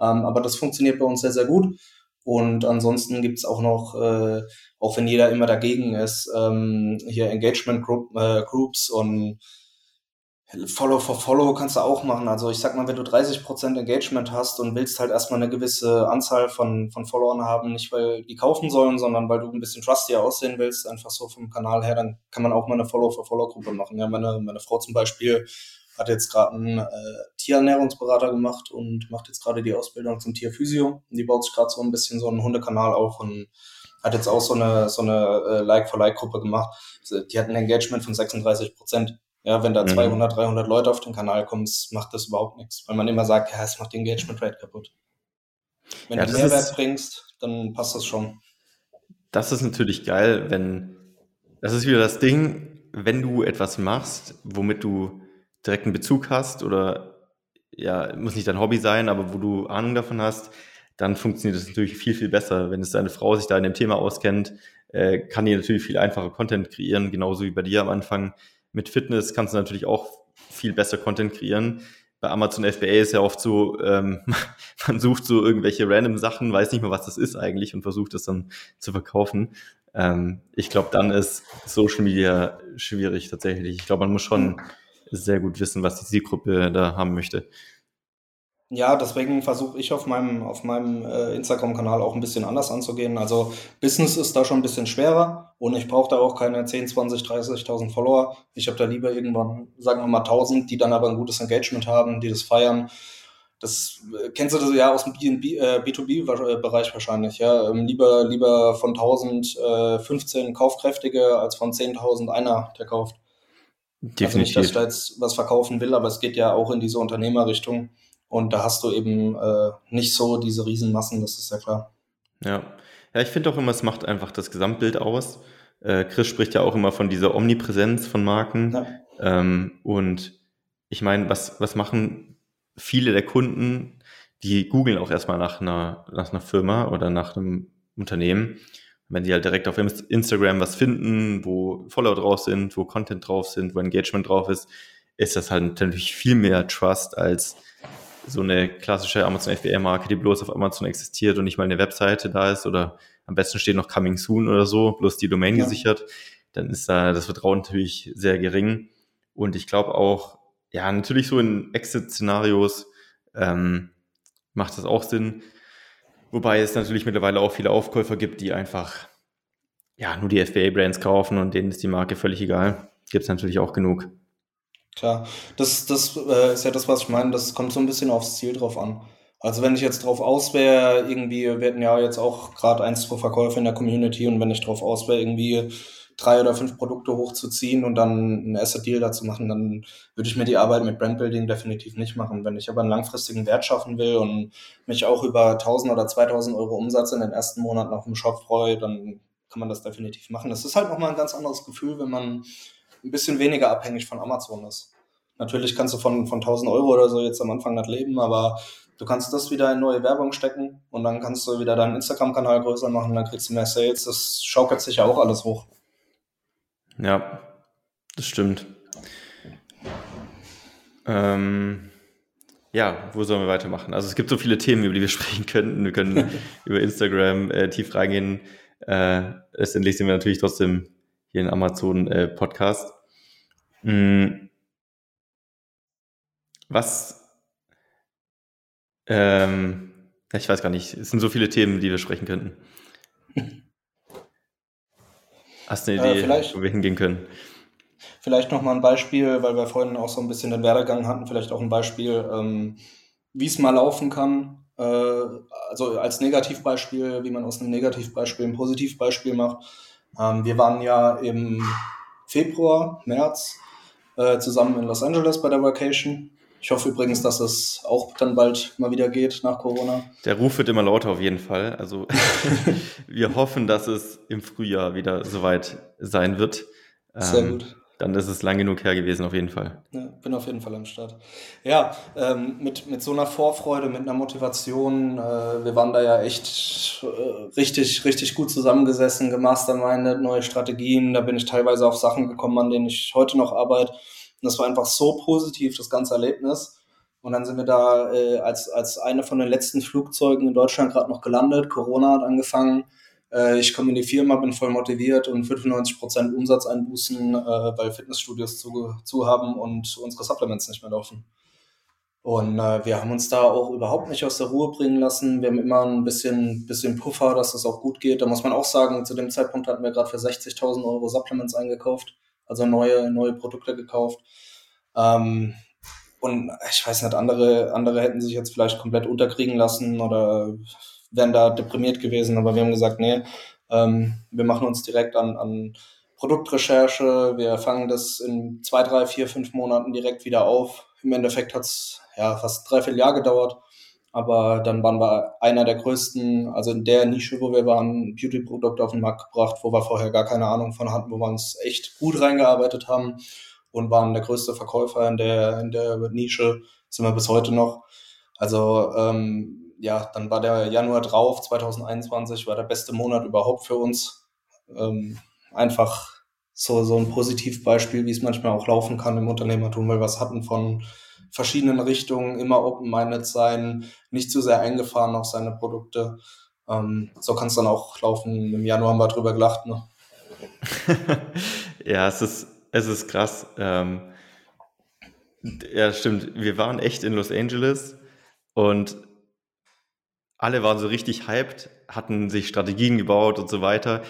Ähm, aber das funktioniert bei uns sehr, sehr gut. Und ansonsten gibt's auch noch, äh, auch wenn jeder immer dagegen ist, ähm, hier Engagement Group, äh, Groups und Follow for Follow kannst du auch machen. Also ich sag mal, wenn du 30% Engagement hast und willst halt erstmal eine gewisse Anzahl von, von Followern haben, nicht weil die kaufen sollen, sondern weil du ein bisschen trustier aussehen willst, einfach so vom Kanal her, dann kann man auch mal eine Follow for Follow Gruppe machen. Ja, meine, meine Frau zum Beispiel hat jetzt gerade einen äh, Tierernährungsberater gemacht und macht jetzt gerade die Ausbildung zum Tierphysio. Die baut sich gerade so ein bisschen so einen Hundekanal auf und hat jetzt auch so eine, so eine äh, Like-for-Like-Gruppe gemacht. Die hat ein Engagement von 36 Prozent. Ja, wenn da mhm. 200, 300 Leute auf den Kanal kommen, macht das überhaupt nichts. Weil man immer sagt, ja, es macht die Engagement Rate kaputt. Wenn ja, du Mehrwert ist, bringst, dann passt das schon. Das ist natürlich geil, wenn, das ist wieder das Ding, wenn du etwas machst, womit du direkten Bezug hast oder ja, muss nicht dein Hobby sein, aber wo du Ahnung davon hast, dann funktioniert das natürlich viel, viel besser. Wenn es deine Frau sich da in dem Thema auskennt, äh, kann die natürlich viel einfacher Content kreieren, genauso wie bei dir am Anfang. Mit Fitness kannst du natürlich auch viel besser Content kreieren. Bei Amazon FBA ist ja oft so, ähm, man sucht so irgendwelche random Sachen, weiß nicht mehr, was das ist eigentlich und versucht das dann zu verkaufen. Ähm, ich glaube, dann ist Social Media schwierig tatsächlich. Ich glaube, man muss schon sehr gut wissen, was die Zielgruppe da haben möchte. Ja, deswegen versuche ich auf meinem, auf meinem äh, Instagram-Kanal auch ein bisschen anders anzugehen. Also Business ist da schon ein bisschen schwerer und ich brauche da auch keine 10, 20, 30.000 Follower. Ich habe da lieber irgendwann, sagen wir mal 1000, die dann aber ein gutes Engagement haben, die das feiern. Das äh, kennst du das ja aus dem B2B-Bereich äh, wahrscheinlich, ja. Ähm, lieber, lieber von 1000 äh, 15 kaufkräftige als von 10.000 einer, der kauft. Definitiv. Also nicht, dass ich da jetzt was verkaufen will, aber es geht ja auch in diese Unternehmerrichtung. Und da hast du eben äh, nicht so diese Riesenmassen, das ist ja klar. Ja, ja ich finde auch immer, es macht einfach das Gesamtbild aus. Äh, Chris spricht ja auch immer von dieser Omnipräsenz von Marken. Ja. Ähm, und ich meine, was, was machen viele der Kunden? Die googeln auch erstmal nach einer, nach einer Firma oder nach einem Unternehmen. Wenn die halt direkt auf Instagram was finden, wo Follower drauf sind, wo Content drauf sind, wo Engagement drauf ist, ist das halt natürlich viel mehr Trust als so eine klassische Amazon FBA-Marke, die bloß auf Amazon existiert und nicht mal eine Webseite da ist oder am besten steht noch Coming Soon oder so, bloß die Domain ja. gesichert, dann ist da das Vertrauen natürlich sehr gering. Und ich glaube auch, ja, natürlich so in Exit-Szenarios ähm, macht das auch Sinn. Wobei es natürlich mittlerweile auch viele Aufkäufer gibt, die einfach ja nur die FBA-Brands kaufen und denen ist die Marke völlig egal. Gibt es natürlich auch genug. Klar, das, das äh, ist ja das, was ich meine. Das kommt so ein bisschen aufs Ziel drauf an. Also wenn ich jetzt drauf aus wäre, irgendwie, wir hatten ja jetzt auch gerade eins pro Verkäufer in der Community und wenn ich drauf aus wäre, irgendwie drei oder fünf Produkte hochzuziehen und dann einen Asset Deal dazu machen, dann würde ich mir die Arbeit mit Brandbuilding definitiv nicht machen. Wenn ich aber einen langfristigen Wert schaffen will und mich auch über 1000 oder 2000 Euro Umsatz in den ersten Monaten auf dem Shop freue, dann kann man das definitiv machen. Das ist halt nochmal ein ganz anderes Gefühl, wenn man ein bisschen weniger abhängig von Amazon ist. Natürlich kannst du von, von 1000 Euro oder so jetzt am Anfang nicht leben, aber du kannst das wieder in neue Werbung stecken und dann kannst du wieder deinen Instagram-Kanal größer machen, dann kriegst du mehr Sales. Das schaukelt sich ja auch alles hoch. Ja, das stimmt. Ähm, ja, wo sollen wir weitermachen? Also es gibt so viele Themen, über die wir sprechen könnten. Wir können über Instagram äh, tief reingehen. Äh, letztendlich sind wir natürlich trotzdem hier in Amazon äh, Podcast. Hm. Was, ähm, ich weiß gar nicht, es sind so viele Themen, die wir sprechen könnten. Hast du eine Idee, äh, wo wir hingehen können? Vielleicht nochmal ein Beispiel, weil wir vorhin auch so ein bisschen den Werdegang hatten, vielleicht auch ein Beispiel, ähm, wie es mal laufen kann. Äh, also als Negativbeispiel, wie man aus einem Negativbeispiel ein Positivbeispiel macht. Ähm, wir waren ja im Februar, März äh, zusammen in Los Angeles bei der Vacation. Ich hoffe übrigens, dass es auch dann bald mal wieder geht nach Corona. Der Ruf wird immer lauter auf jeden Fall. Also wir hoffen, dass es im Frühjahr wieder soweit sein wird. Sehr ähm, gut dann ist es lang genug her gewesen, auf jeden Fall. Ja, bin auf jeden Fall am Start. Ja, ähm, mit, mit so einer Vorfreude, mit einer Motivation, äh, wir waren da ja echt äh, richtig, richtig gut zusammengesessen, gemastermindet, neue Strategien, da bin ich teilweise auf Sachen gekommen, an denen ich heute noch arbeite. Und das war einfach so positiv, das ganze Erlebnis. Und dann sind wir da äh, als, als eine von den letzten Flugzeugen in Deutschland gerade noch gelandet. Corona hat angefangen äh, ich komme in die Firma, bin voll motiviert und 95% Umsatz einbußen, äh, weil Fitnessstudios zu, zu haben und unsere Supplements nicht mehr laufen. Und äh, wir haben uns da auch überhaupt nicht aus der Ruhe bringen lassen. Wir haben immer ein bisschen, bisschen Puffer, dass das auch gut geht. Da muss man auch sagen, zu dem Zeitpunkt hatten wir gerade für 60.000 Euro Supplements eingekauft, also neue, neue Produkte gekauft. Ähm, und ich weiß nicht, andere, andere hätten sich jetzt vielleicht komplett unterkriegen lassen oder wären da deprimiert gewesen, aber wir haben gesagt, nee, Ähm, wir machen uns direkt an, an Produktrecherche. Wir fangen das in zwei, drei, vier, fünf Monaten direkt wieder auf. Im Endeffekt hat es ja fast drei, vier Jahre gedauert. Aber dann waren wir einer der größten, also in der Nische, wo wir waren, Beauty-Produkte auf den Markt gebracht, wo wir vorher gar keine Ahnung von hatten, wo wir uns echt gut reingearbeitet haben und waren der größte Verkäufer in der, in der Nische, sind wir bis heute noch. Also ähm, ja, dann war der Januar drauf, 2021 war der beste Monat überhaupt für uns. Ähm, einfach so, so ein Positivbeispiel, wie es manchmal auch laufen kann im Unternehmertum, weil wir es hatten von verschiedenen Richtungen, immer open-minded sein, nicht zu sehr eingefahren auf seine Produkte. Ähm, so kann es dann auch laufen. Im Januar haben wir drüber gelacht. Ne? ja, es ist, es ist krass. Ähm, ja, stimmt. Wir waren echt in Los Angeles und alle waren so richtig hyped, hatten sich Strategien gebaut und so weiter.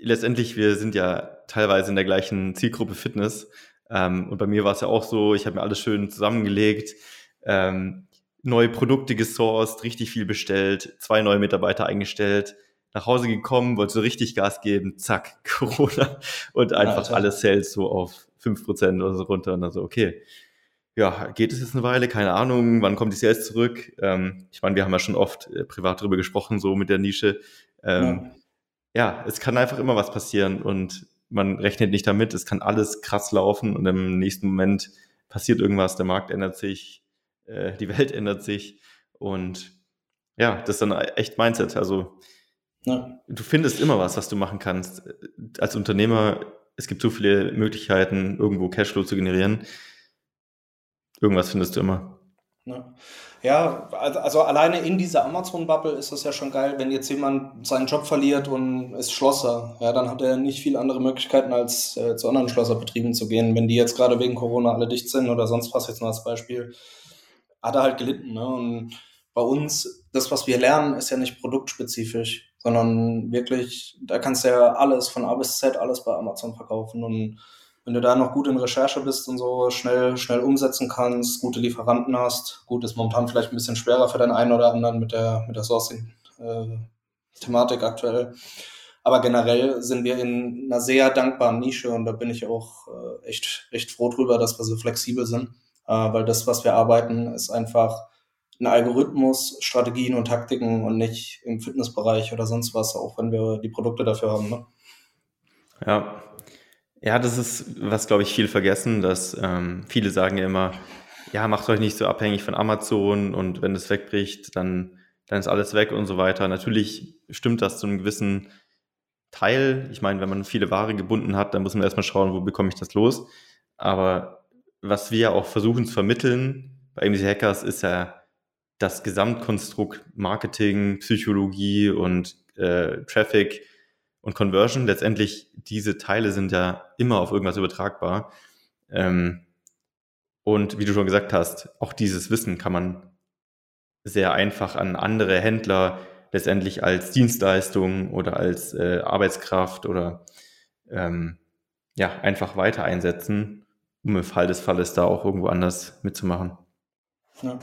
Letztendlich, wir sind ja teilweise in der gleichen Zielgruppe Fitness. Ähm, und bei mir war es ja auch so, ich habe mir alles schön zusammengelegt, ähm, neue Produkte gesourced, richtig viel bestellt, zwei neue Mitarbeiter eingestellt, nach Hause gekommen, wollte so richtig Gas geben, zack, Corona. Und einfach ja, alle Sales so auf fünf Prozent oder so runter und dann so, okay, ja, geht es jetzt eine Weile, keine Ahnung, wann kommt die Sales zurück? Ähm, ich meine, wir haben ja schon oft äh, privat darüber gesprochen, so mit der Nische. Ähm, ja. ja, es kann einfach immer was passieren und man rechnet nicht damit, es kann alles krass laufen und im nächsten Moment passiert irgendwas, der Markt ändert sich, äh, die Welt ändert sich und ja, das ist dann echt Mindset. Also ja. du findest immer was, was du machen kannst. Als Unternehmer, es gibt so viele Möglichkeiten, irgendwo Cashflow zu generieren. Irgendwas findest du immer. Ja. Ja, also, alleine in dieser Amazon-Bubble ist es ja schon geil, wenn jetzt jemand seinen Job verliert und ist Schlosser. Ja, dann hat er nicht viel andere Möglichkeiten, als äh, zu anderen Schlosserbetrieben zu gehen. Wenn die jetzt gerade wegen Corona alle dicht sind oder sonst was jetzt nur als Beispiel, hat er halt gelitten. Ne? Und bei uns, das, was wir lernen, ist ja nicht produktspezifisch, sondern wirklich, da kannst du ja alles von A bis Z, alles bei Amazon verkaufen und wenn du da noch gut in Recherche bist und so schnell, schnell umsetzen kannst, gute Lieferanten hast, gut, ist momentan vielleicht ein bisschen schwerer für den einen oder anderen mit der, mit der Sourcing-Thematik äh, aktuell. Aber generell sind wir in einer sehr dankbaren Nische und da bin ich auch äh, echt, echt froh drüber, dass wir so flexibel sind, äh, weil das, was wir arbeiten, ist einfach ein Algorithmus, Strategien und Taktiken und nicht im Fitnessbereich oder sonst was, auch wenn wir die Produkte dafür haben. Ne? Ja, ja, das ist, was glaube ich viel vergessen, dass ähm, viele sagen ja immer, ja, macht euch nicht so abhängig von Amazon und wenn es wegbricht, dann, dann ist alles weg und so weiter. Natürlich stimmt das zu einem gewissen Teil. Ich meine, wenn man viele Ware gebunden hat, dann muss man erstmal schauen, wo bekomme ich das los. Aber was wir auch versuchen zu vermitteln bei AMC Hackers ist ja das Gesamtkonstrukt Marketing, Psychologie und äh, Traffic und Conversion. Letztendlich, diese Teile sind ja immer auf irgendwas übertragbar. Ähm, und wie du schon gesagt hast, auch dieses Wissen kann man sehr einfach an andere Händler letztendlich als Dienstleistung oder als äh, Arbeitskraft oder ähm, ja, einfach weiter einsetzen, um im Fall des Falles da auch irgendwo anders mitzumachen. Ja,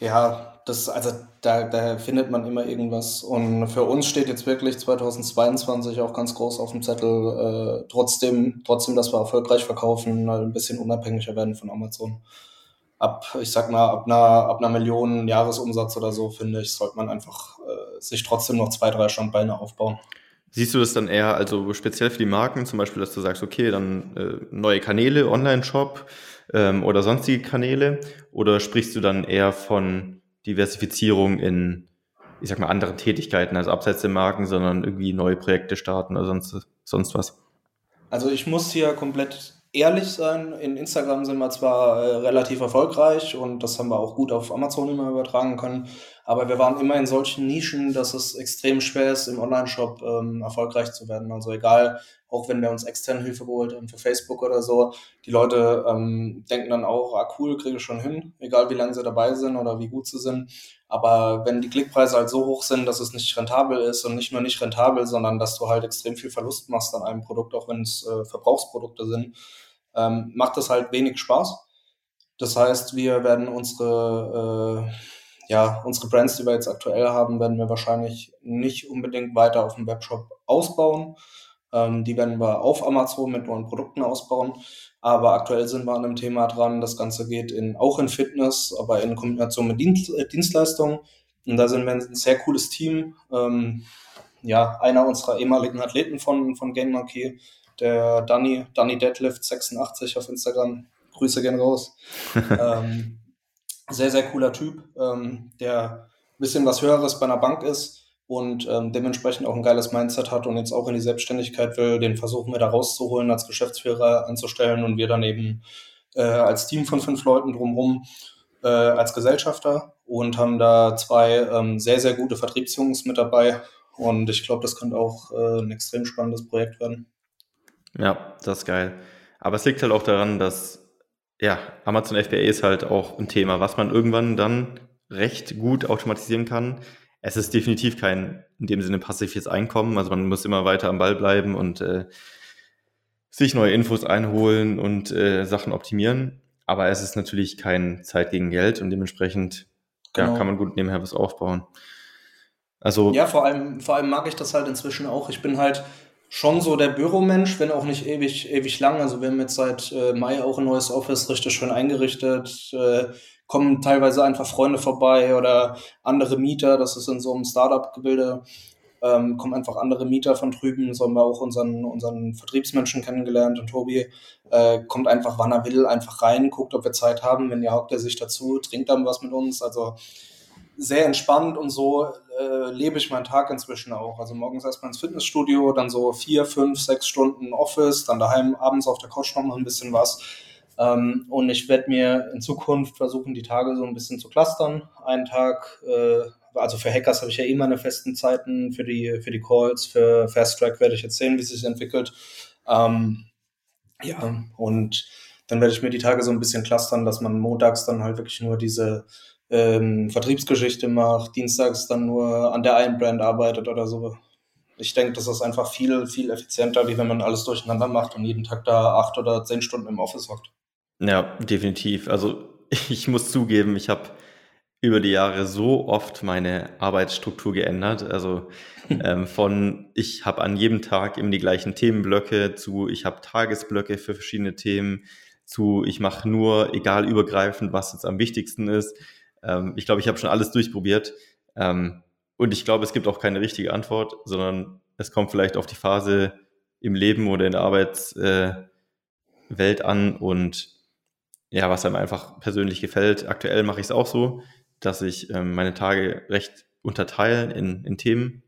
ja das, also da, da findet man immer irgendwas. Und für uns steht jetzt wirklich 2022 auch ganz groß auf dem Zettel, äh, trotzdem, trotzdem, dass wir erfolgreich verkaufen, ein bisschen unabhängiger werden von Amazon. Ab, ich sag mal, ab einer, ab einer Million Jahresumsatz oder so, finde ich, sollte man einfach äh, sich trotzdem noch zwei, drei Standbeine aufbauen. Siehst du das dann eher, also speziell für die Marken, zum Beispiel, dass du sagst, okay, dann äh, neue Kanäle, Online-Shop ähm, oder sonstige Kanäle? Oder sprichst du dann eher von Diversifizierung in, ich sag mal, anderen Tätigkeiten, also abseits der Marken, sondern irgendwie neue Projekte starten oder sonst, sonst was? Also ich muss hier komplett ehrlich sein. In Instagram sind wir zwar äh, relativ erfolgreich und das haben wir auch gut auf Amazon immer übertragen können, aber wir waren immer in solchen Nischen, dass es extrem schwer ist, im Online-Shop ähm, erfolgreich zu werden. Also egal, auch wenn wir uns externe Hilfe geholt haben für Facebook oder so, die Leute ähm, denken dann auch, ah cool, kriege ich schon hin, egal wie lange sie dabei sind oder wie gut sie sind. Aber wenn die Klickpreise halt so hoch sind, dass es nicht rentabel ist und nicht nur nicht rentabel, sondern dass du halt extrem viel Verlust machst an einem Produkt, auch wenn es äh, Verbrauchsprodukte sind, ähm, macht das halt wenig Spaß. Das heißt, wir werden unsere äh, ja, unsere Brands, die wir jetzt aktuell haben, werden wir wahrscheinlich nicht unbedingt weiter auf dem Webshop ausbauen. Ähm, die werden wir auf Amazon mit neuen Produkten ausbauen. Aber aktuell sind wir an einem Thema dran. Das Ganze geht in, auch in Fitness, aber in Kombination mit Dienst, äh, Dienstleistungen. Und da sind wir ein sehr cooles Team. Ähm, ja, einer unserer ehemaligen Athleten von, von Game Monkey, der Danny, Danny Deadlift 86 auf Instagram. Grüße gern raus. ähm, sehr, sehr cooler Typ, ähm, der ein bisschen was Höheres bei einer Bank ist und ähm, dementsprechend auch ein geiles Mindset hat und jetzt auch in die Selbstständigkeit will. Den versuchen wir da rauszuholen, als Geschäftsführer anzustellen und wir dann eben äh, als Team von fünf Leuten drumherum äh, als Gesellschafter und haben da zwei ähm, sehr, sehr gute Vertriebsjungs mit dabei. Und ich glaube, das könnte auch äh, ein extrem spannendes Projekt werden. Ja, das ist geil. Aber es liegt halt auch daran, dass ja, Amazon FBA ist halt auch ein Thema, was man irgendwann dann recht gut automatisieren kann. Es ist definitiv kein in dem Sinne passives Einkommen, also man muss immer weiter am Ball bleiben und äh, sich neue Infos einholen und äh, Sachen optimieren. Aber es ist natürlich kein Zeit gegen Geld und dementsprechend genau. ja, kann man gut nebenher was aufbauen. Also ja, vor allem, vor allem mag ich das halt inzwischen auch. Ich bin halt schon so der Büromensch, wenn auch nicht ewig, ewig lang. Also wir haben jetzt seit äh, Mai auch ein neues Office richtig schön eingerichtet. Äh, kommen teilweise einfach Freunde vorbei oder andere Mieter. Das ist in so einem Startup-Gebilde. Ähm, kommen einfach andere Mieter von drüben. So haben wir auch unseren, unseren Vertriebsmenschen kennengelernt. Und Tobi äh, kommt einfach, wann er will, einfach rein, guckt, ob wir Zeit haben. Wenn ja, hockt er sich dazu, trinkt dann was mit uns. Also sehr entspannt und so äh, lebe ich meinen Tag inzwischen auch. Also morgens erstmal ins Fitnessstudio, dann so vier, fünf, sechs Stunden Office, dann daheim abends auf der Couch noch mal ein bisschen was. Ähm, und ich werde mir in Zukunft versuchen, die Tage so ein bisschen zu clustern. Einen Tag, äh, also für Hackers habe ich ja eh meine festen Zeiten, für die, für die Calls, für Fast Track werde ich jetzt sehen, wie es sich entwickelt. Ähm, ja, und dann werde ich mir die Tage so ein bisschen clustern, dass man montags dann halt wirklich nur diese ähm, Vertriebsgeschichte macht, dienstags dann nur an der einen Brand arbeitet oder so. Ich denke, das ist einfach viel, viel effizienter, wie wenn man alles durcheinander macht und jeden Tag da acht oder zehn Stunden im Office hockt. Ja, definitiv. Also ich muss zugeben, ich habe über die Jahre so oft meine Arbeitsstruktur geändert. Also ähm, von ich habe an jedem Tag eben die gleichen Themenblöcke zu ich habe Tagesblöcke für verschiedene Themen zu ich mache nur egal übergreifend, was jetzt am wichtigsten ist. Ähm, ich glaube, ich habe schon alles durchprobiert. Ähm, und ich glaube, es gibt auch keine richtige Antwort, sondern es kommt vielleicht auf die Phase im Leben oder in der Arbeitswelt äh, an und ja, was einem einfach persönlich gefällt. Aktuell mache ich es auch so, dass ich ähm, meine Tage recht unterteile in, in Themen.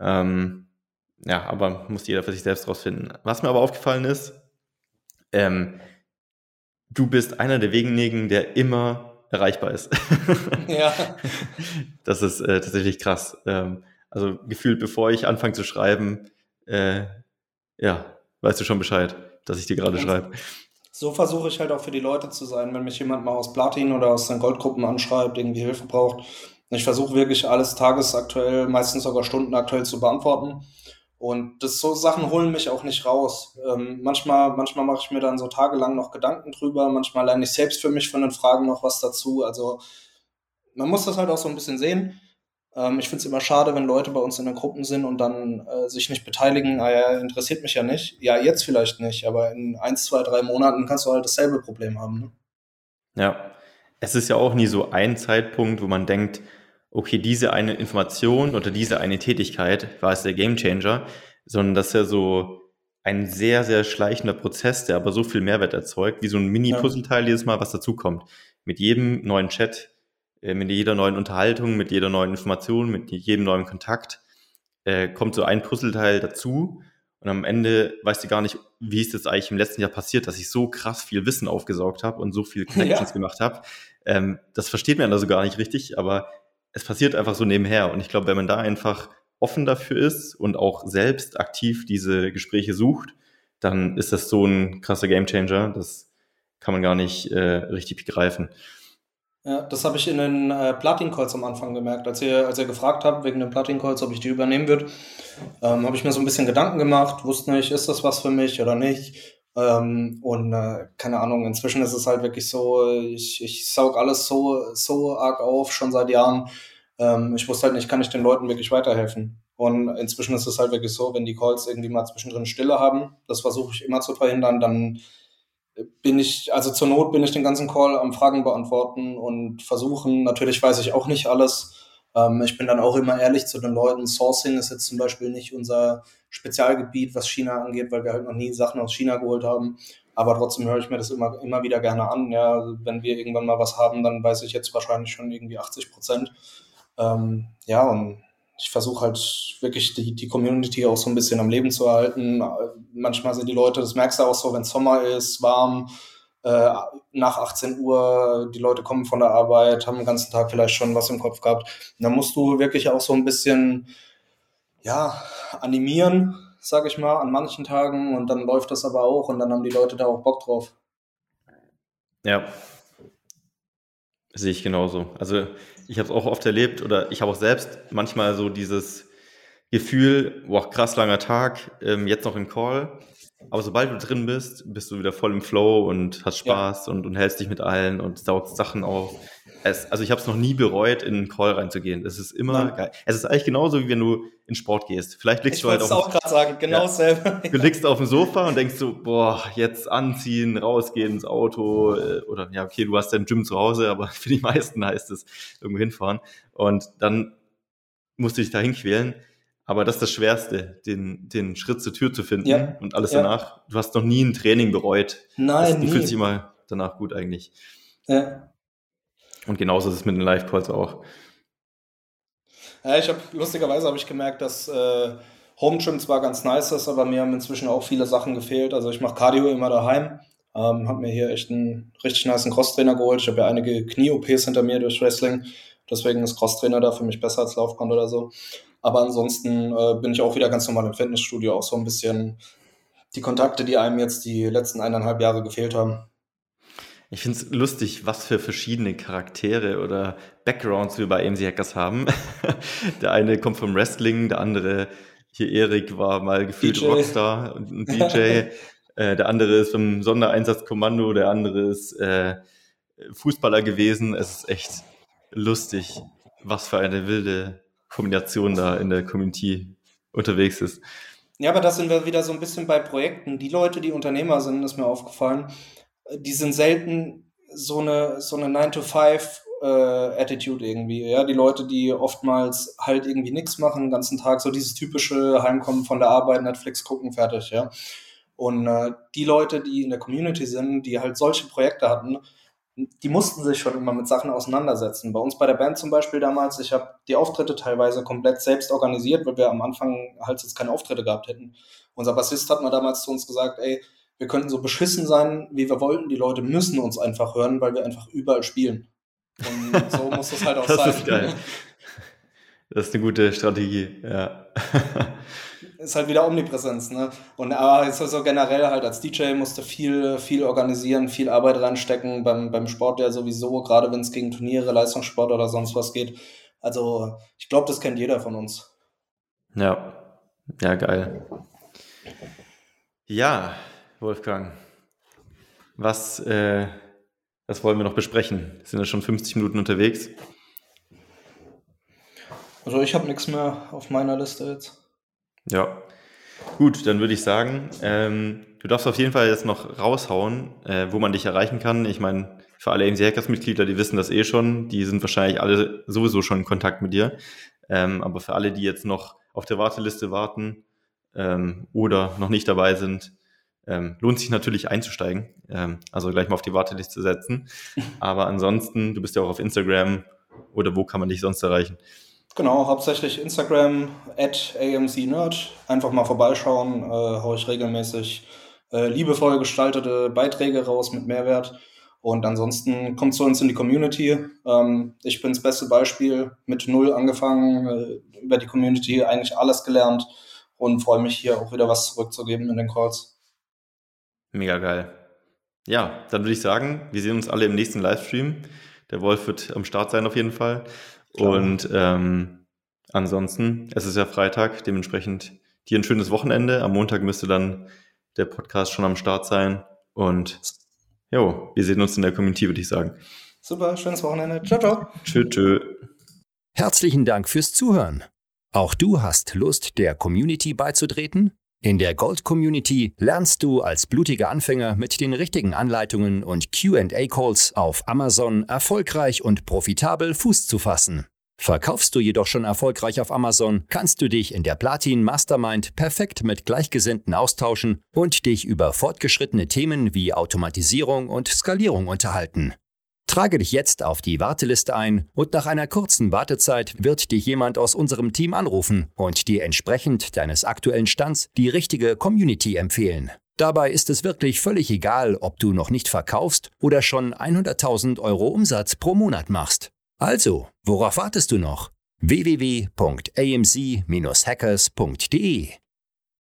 Ähm, ja, aber muss jeder für sich selbst rausfinden. Was mir aber aufgefallen ist, ähm, du bist einer der wenigen, der immer erreichbar ist. ja. Das ist äh, tatsächlich krass. Ähm, also gefühlt, bevor ich anfange zu schreiben, äh, ja, weißt du schon Bescheid, dass ich dir gerade schreibe. So versuche ich halt auch für die Leute zu sein, wenn mich jemand mal aus Platin oder aus den Goldgruppen anschreibt, irgendwie Hilfe braucht. Ich versuche wirklich alles tagesaktuell, meistens sogar stundenaktuell zu beantworten. Und das so Sachen holen mich auch nicht raus. Ähm, manchmal, manchmal mache ich mir dann so tagelang noch Gedanken drüber, manchmal lerne ich selbst für mich von den Fragen noch was dazu. Also man muss das halt auch so ein bisschen sehen. Ähm, ich finde es immer schade, wenn Leute bei uns in den Gruppen sind und dann äh, sich nicht beteiligen. Ah ja, interessiert mich ja nicht. Ja, jetzt vielleicht nicht, aber in eins, zwei, drei Monaten kannst du halt dasselbe Problem haben. Ne? Ja, es ist ja auch nie so ein Zeitpunkt, wo man denkt, okay, diese eine Information oder diese eine Tätigkeit war es der Gamechanger, sondern das ist ja so ein sehr, sehr schleichender Prozess, der aber so viel Mehrwert erzeugt, wie so ein Mini-Puzzleteil jedes Mal, was dazukommt. Mit jedem neuen Chat, äh, mit jeder neuen Unterhaltung, mit jeder neuen Information, mit jedem neuen Kontakt äh, kommt so ein Puzzleteil dazu und am Ende weißt du gar nicht, wie ist das eigentlich im letzten Jahr passiert, dass ich so krass viel Wissen aufgesaugt habe und so viel Connections ja. gemacht habe. Ähm, das versteht man also gar nicht richtig, aber es passiert einfach so nebenher. Und ich glaube, wenn man da einfach offen dafür ist und auch selbst aktiv diese Gespräche sucht, dann ist das so ein krasser Gamechanger. Das kann man gar nicht äh, richtig begreifen. Ja, das habe ich in den äh, Platin-Calls am Anfang gemerkt. Als ihr, als ihr gefragt habt, wegen den Platin-Calls, ob ich die übernehmen würde, ähm, habe ich mir so ein bisschen Gedanken gemacht, wusste nicht, ist das was für mich oder nicht. Ähm, und äh, keine Ahnung, inzwischen ist es halt wirklich so, ich, ich saug alles so, so arg auf, schon seit Jahren. Ähm, ich wusste halt nicht, kann ich den Leuten wirklich weiterhelfen? Und inzwischen ist es halt wirklich so, wenn die Calls irgendwie mal zwischendrin Stille haben, das versuche ich immer zu verhindern, dann bin ich, also zur Not bin ich den ganzen Call am Fragen beantworten und versuchen. Natürlich weiß ich auch nicht alles. Ähm, ich bin dann auch immer ehrlich zu den Leuten. Sourcing ist jetzt zum Beispiel nicht unser Spezialgebiet, was China angeht, weil wir halt noch nie Sachen aus China geholt haben. Aber trotzdem höre ich mir das immer, immer wieder gerne an. Ja, wenn wir irgendwann mal was haben, dann weiß ich jetzt wahrscheinlich schon irgendwie 80 Prozent. Ähm, ja, und ich versuche halt wirklich die, die Community auch so ein bisschen am Leben zu erhalten. Manchmal sind die Leute, das merkst du auch so, wenn Sommer ist, warm, äh, nach 18 Uhr, die Leute kommen von der Arbeit, haben den ganzen Tag vielleicht schon was im Kopf gehabt. Und dann musst du wirklich auch so ein bisschen, ja, animieren, sag ich mal, an manchen Tagen und dann läuft das aber auch und dann haben die Leute da auch Bock drauf. Ja, sehe ich genauso. Also ich habe es auch oft erlebt oder ich habe auch selbst manchmal so dieses Gefühl, boah, krass langer Tag, ähm, jetzt noch im Call. Aber sobald du drin bist, bist du wieder voll im Flow und hast Spaß ja. und, und hältst dich mit allen und saugst Sachen auf. Es, also ich habe es noch nie bereut, in einen Call reinzugehen. Es ist immer Nein. geil. Es ist eigentlich genauso, wie wenn du in Sport gehst. Vielleicht liegst ich du halt auf auch gerade sagen, genau ja, selber. Du liegst auf dem Sofa und denkst so, boah, jetzt anziehen, rausgehen ins Auto äh, oder ja, okay, du hast dein Gym zu Hause, aber für die meisten heißt es irgendwo hinfahren und dann musst du dich dahin quälen. Aber das ist das Schwerste, den, den Schritt zur Tür zu finden ja. und alles ja. danach. Du hast noch nie ein Training bereut. Nein, das, Du fühlst dich immer danach gut eigentlich. Ja. Und genauso ist es mit den Live-Calls auch. Ja, ich habe lustigerweise habe ich gemerkt, dass äh, Home Gym zwar ganz nice ist, aber mir haben inzwischen auch viele Sachen gefehlt. Also ich mache Cardio immer daheim. Ähm, habe mir hier echt einen richtig nice Cross-Trainer geholt. Ich habe ja einige Knie-OPs hinter mir durch Wrestling. Deswegen ist Cross-Trainer da für mich besser als Laufband oder so. Aber ansonsten äh, bin ich auch wieder ganz normal im Fitnessstudio, auch so ein bisschen die Kontakte, die einem jetzt die letzten eineinhalb Jahre gefehlt haben. Ich finde es lustig, was für verschiedene Charaktere oder Backgrounds wir bei AMC Hackers haben. der eine kommt vom Wrestling, der andere, hier Erik, war mal gefühlt DJ. Rockstar und DJ. äh, der andere ist vom Sondereinsatzkommando, der andere ist äh, Fußballer gewesen. Es ist echt lustig, was für eine wilde Kombination da in der Community unterwegs ist. Ja, aber da sind wir wieder so ein bisschen bei Projekten. Die Leute, die Unternehmer sind, ist mir aufgefallen, die sind selten so eine, so eine 9-to-5 äh, irgendwie. Ja, die Leute, die oftmals halt irgendwie nichts machen, den ganzen Tag, so dieses typische Heimkommen von der Arbeit, Netflix gucken, fertig, ja. Und äh, die Leute, die in der Community sind, die halt solche Projekte hatten, die mussten sich schon immer mit Sachen auseinandersetzen. Bei uns bei der Band zum Beispiel damals, ich habe die Auftritte teilweise komplett selbst organisiert, weil wir am Anfang halt jetzt keine Auftritte gehabt hätten. Unser Bassist hat mal damals zu uns gesagt, ey, wir könnten so beschissen sein, wie wir wollten. Die Leute müssen uns einfach hören, weil wir einfach überall spielen. Und so muss das halt auch das sein. Ist geil. Das ist eine gute Strategie, ja. Ist halt wieder Omnipräsenz, ne? Und aber ist also generell halt als DJ musst du viel, viel organisieren, viel Arbeit reinstecken, beim, beim Sport ja sowieso, gerade wenn es gegen Turniere, Leistungssport oder sonst was geht. Also ich glaube, das kennt jeder von uns. Ja, ja, geil. Ja, Wolfgang, was, äh, was wollen wir noch besprechen? Sind wir schon 50 Minuten unterwegs? Also ich habe nichts mehr auf meiner Liste jetzt. Ja, gut, dann würde ich sagen, ähm, du darfst auf jeden Fall jetzt noch raushauen, äh, wo man dich erreichen kann. Ich meine, für alle AMC Hackers Mitglieder, die wissen das eh schon, die sind wahrscheinlich alle sowieso schon in Kontakt mit dir. Ähm, aber für alle, die jetzt noch auf der Warteliste warten ähm, oder noch nicht dabei sind, ähm, lohnt sich natürlich einzusteigen, ähm, also gleich mal auf die Warteliste setzen. Aber ansonsten, du bist ja auch auf Instagram oder wo kann man dich sonst erreichen? Genau, hauptsächlich Instagram at amcnerd. Einfach mal vorbeischauen, äh, haue ich regelmäßig äh, liebevoll gestaltete Beiträge raus mit Mehrwert. Und ansonsten kommt zu uns in die Community. Ähm, ich bin das beste Beispiel, mit null angefangen, äh, über die Community eigentlich alles gelernt und freue mich hier auch wieder was zurückzugeben in den Calls. Mega geil. Ja, dann würde ich sagen, wir sehen uns alle im nächsten Livestream. Der Wolf wird am Start sein auf jeden Fall. Klar. Und ähm, ansonsten, es ist ja Freitag, dementsprechend dir ein schönes Wochenende. Am Montag müsste dann der Podcast schon am Start sein. Und jo, wir sehen uns in der Community, würde ich sagen. Super, schönes Wochenende. Ciao, ciao. Tschö, tschö. Herzlichen Dank fürs Zuhören. Auch du hast Lust, der Community beizutreten? In der Gold Community lernst du als blutiger Anfänger mit den richtigen Anleitungen und QA-Calls auf Amazon erfolgreich und profitabel Fuß zu fassen. Verkaufst du jedoch schon erfolgreich auf Amazon, kannst du dich in der Platin Mastermind perfekt mit Gleichgesinnten austauschen und dich über fortgeschrittene Themen wie Automatisierung und Skalierung unterhalten. Trage dich jetzt auf die Warteliste ein und nach einer kurzen Wartezeit wird dich jemand aus unserem Team anrufen und dir entsprechend deines aktuellen Stands die richtige Community empfehlen. Dabei ist es wirklich völlig egal, ob du noch nicht verkaufst oder schon 100.000 Euro Umsatz pro Monat machst. Also, worauf wartest du noch? www.amc-hackers.de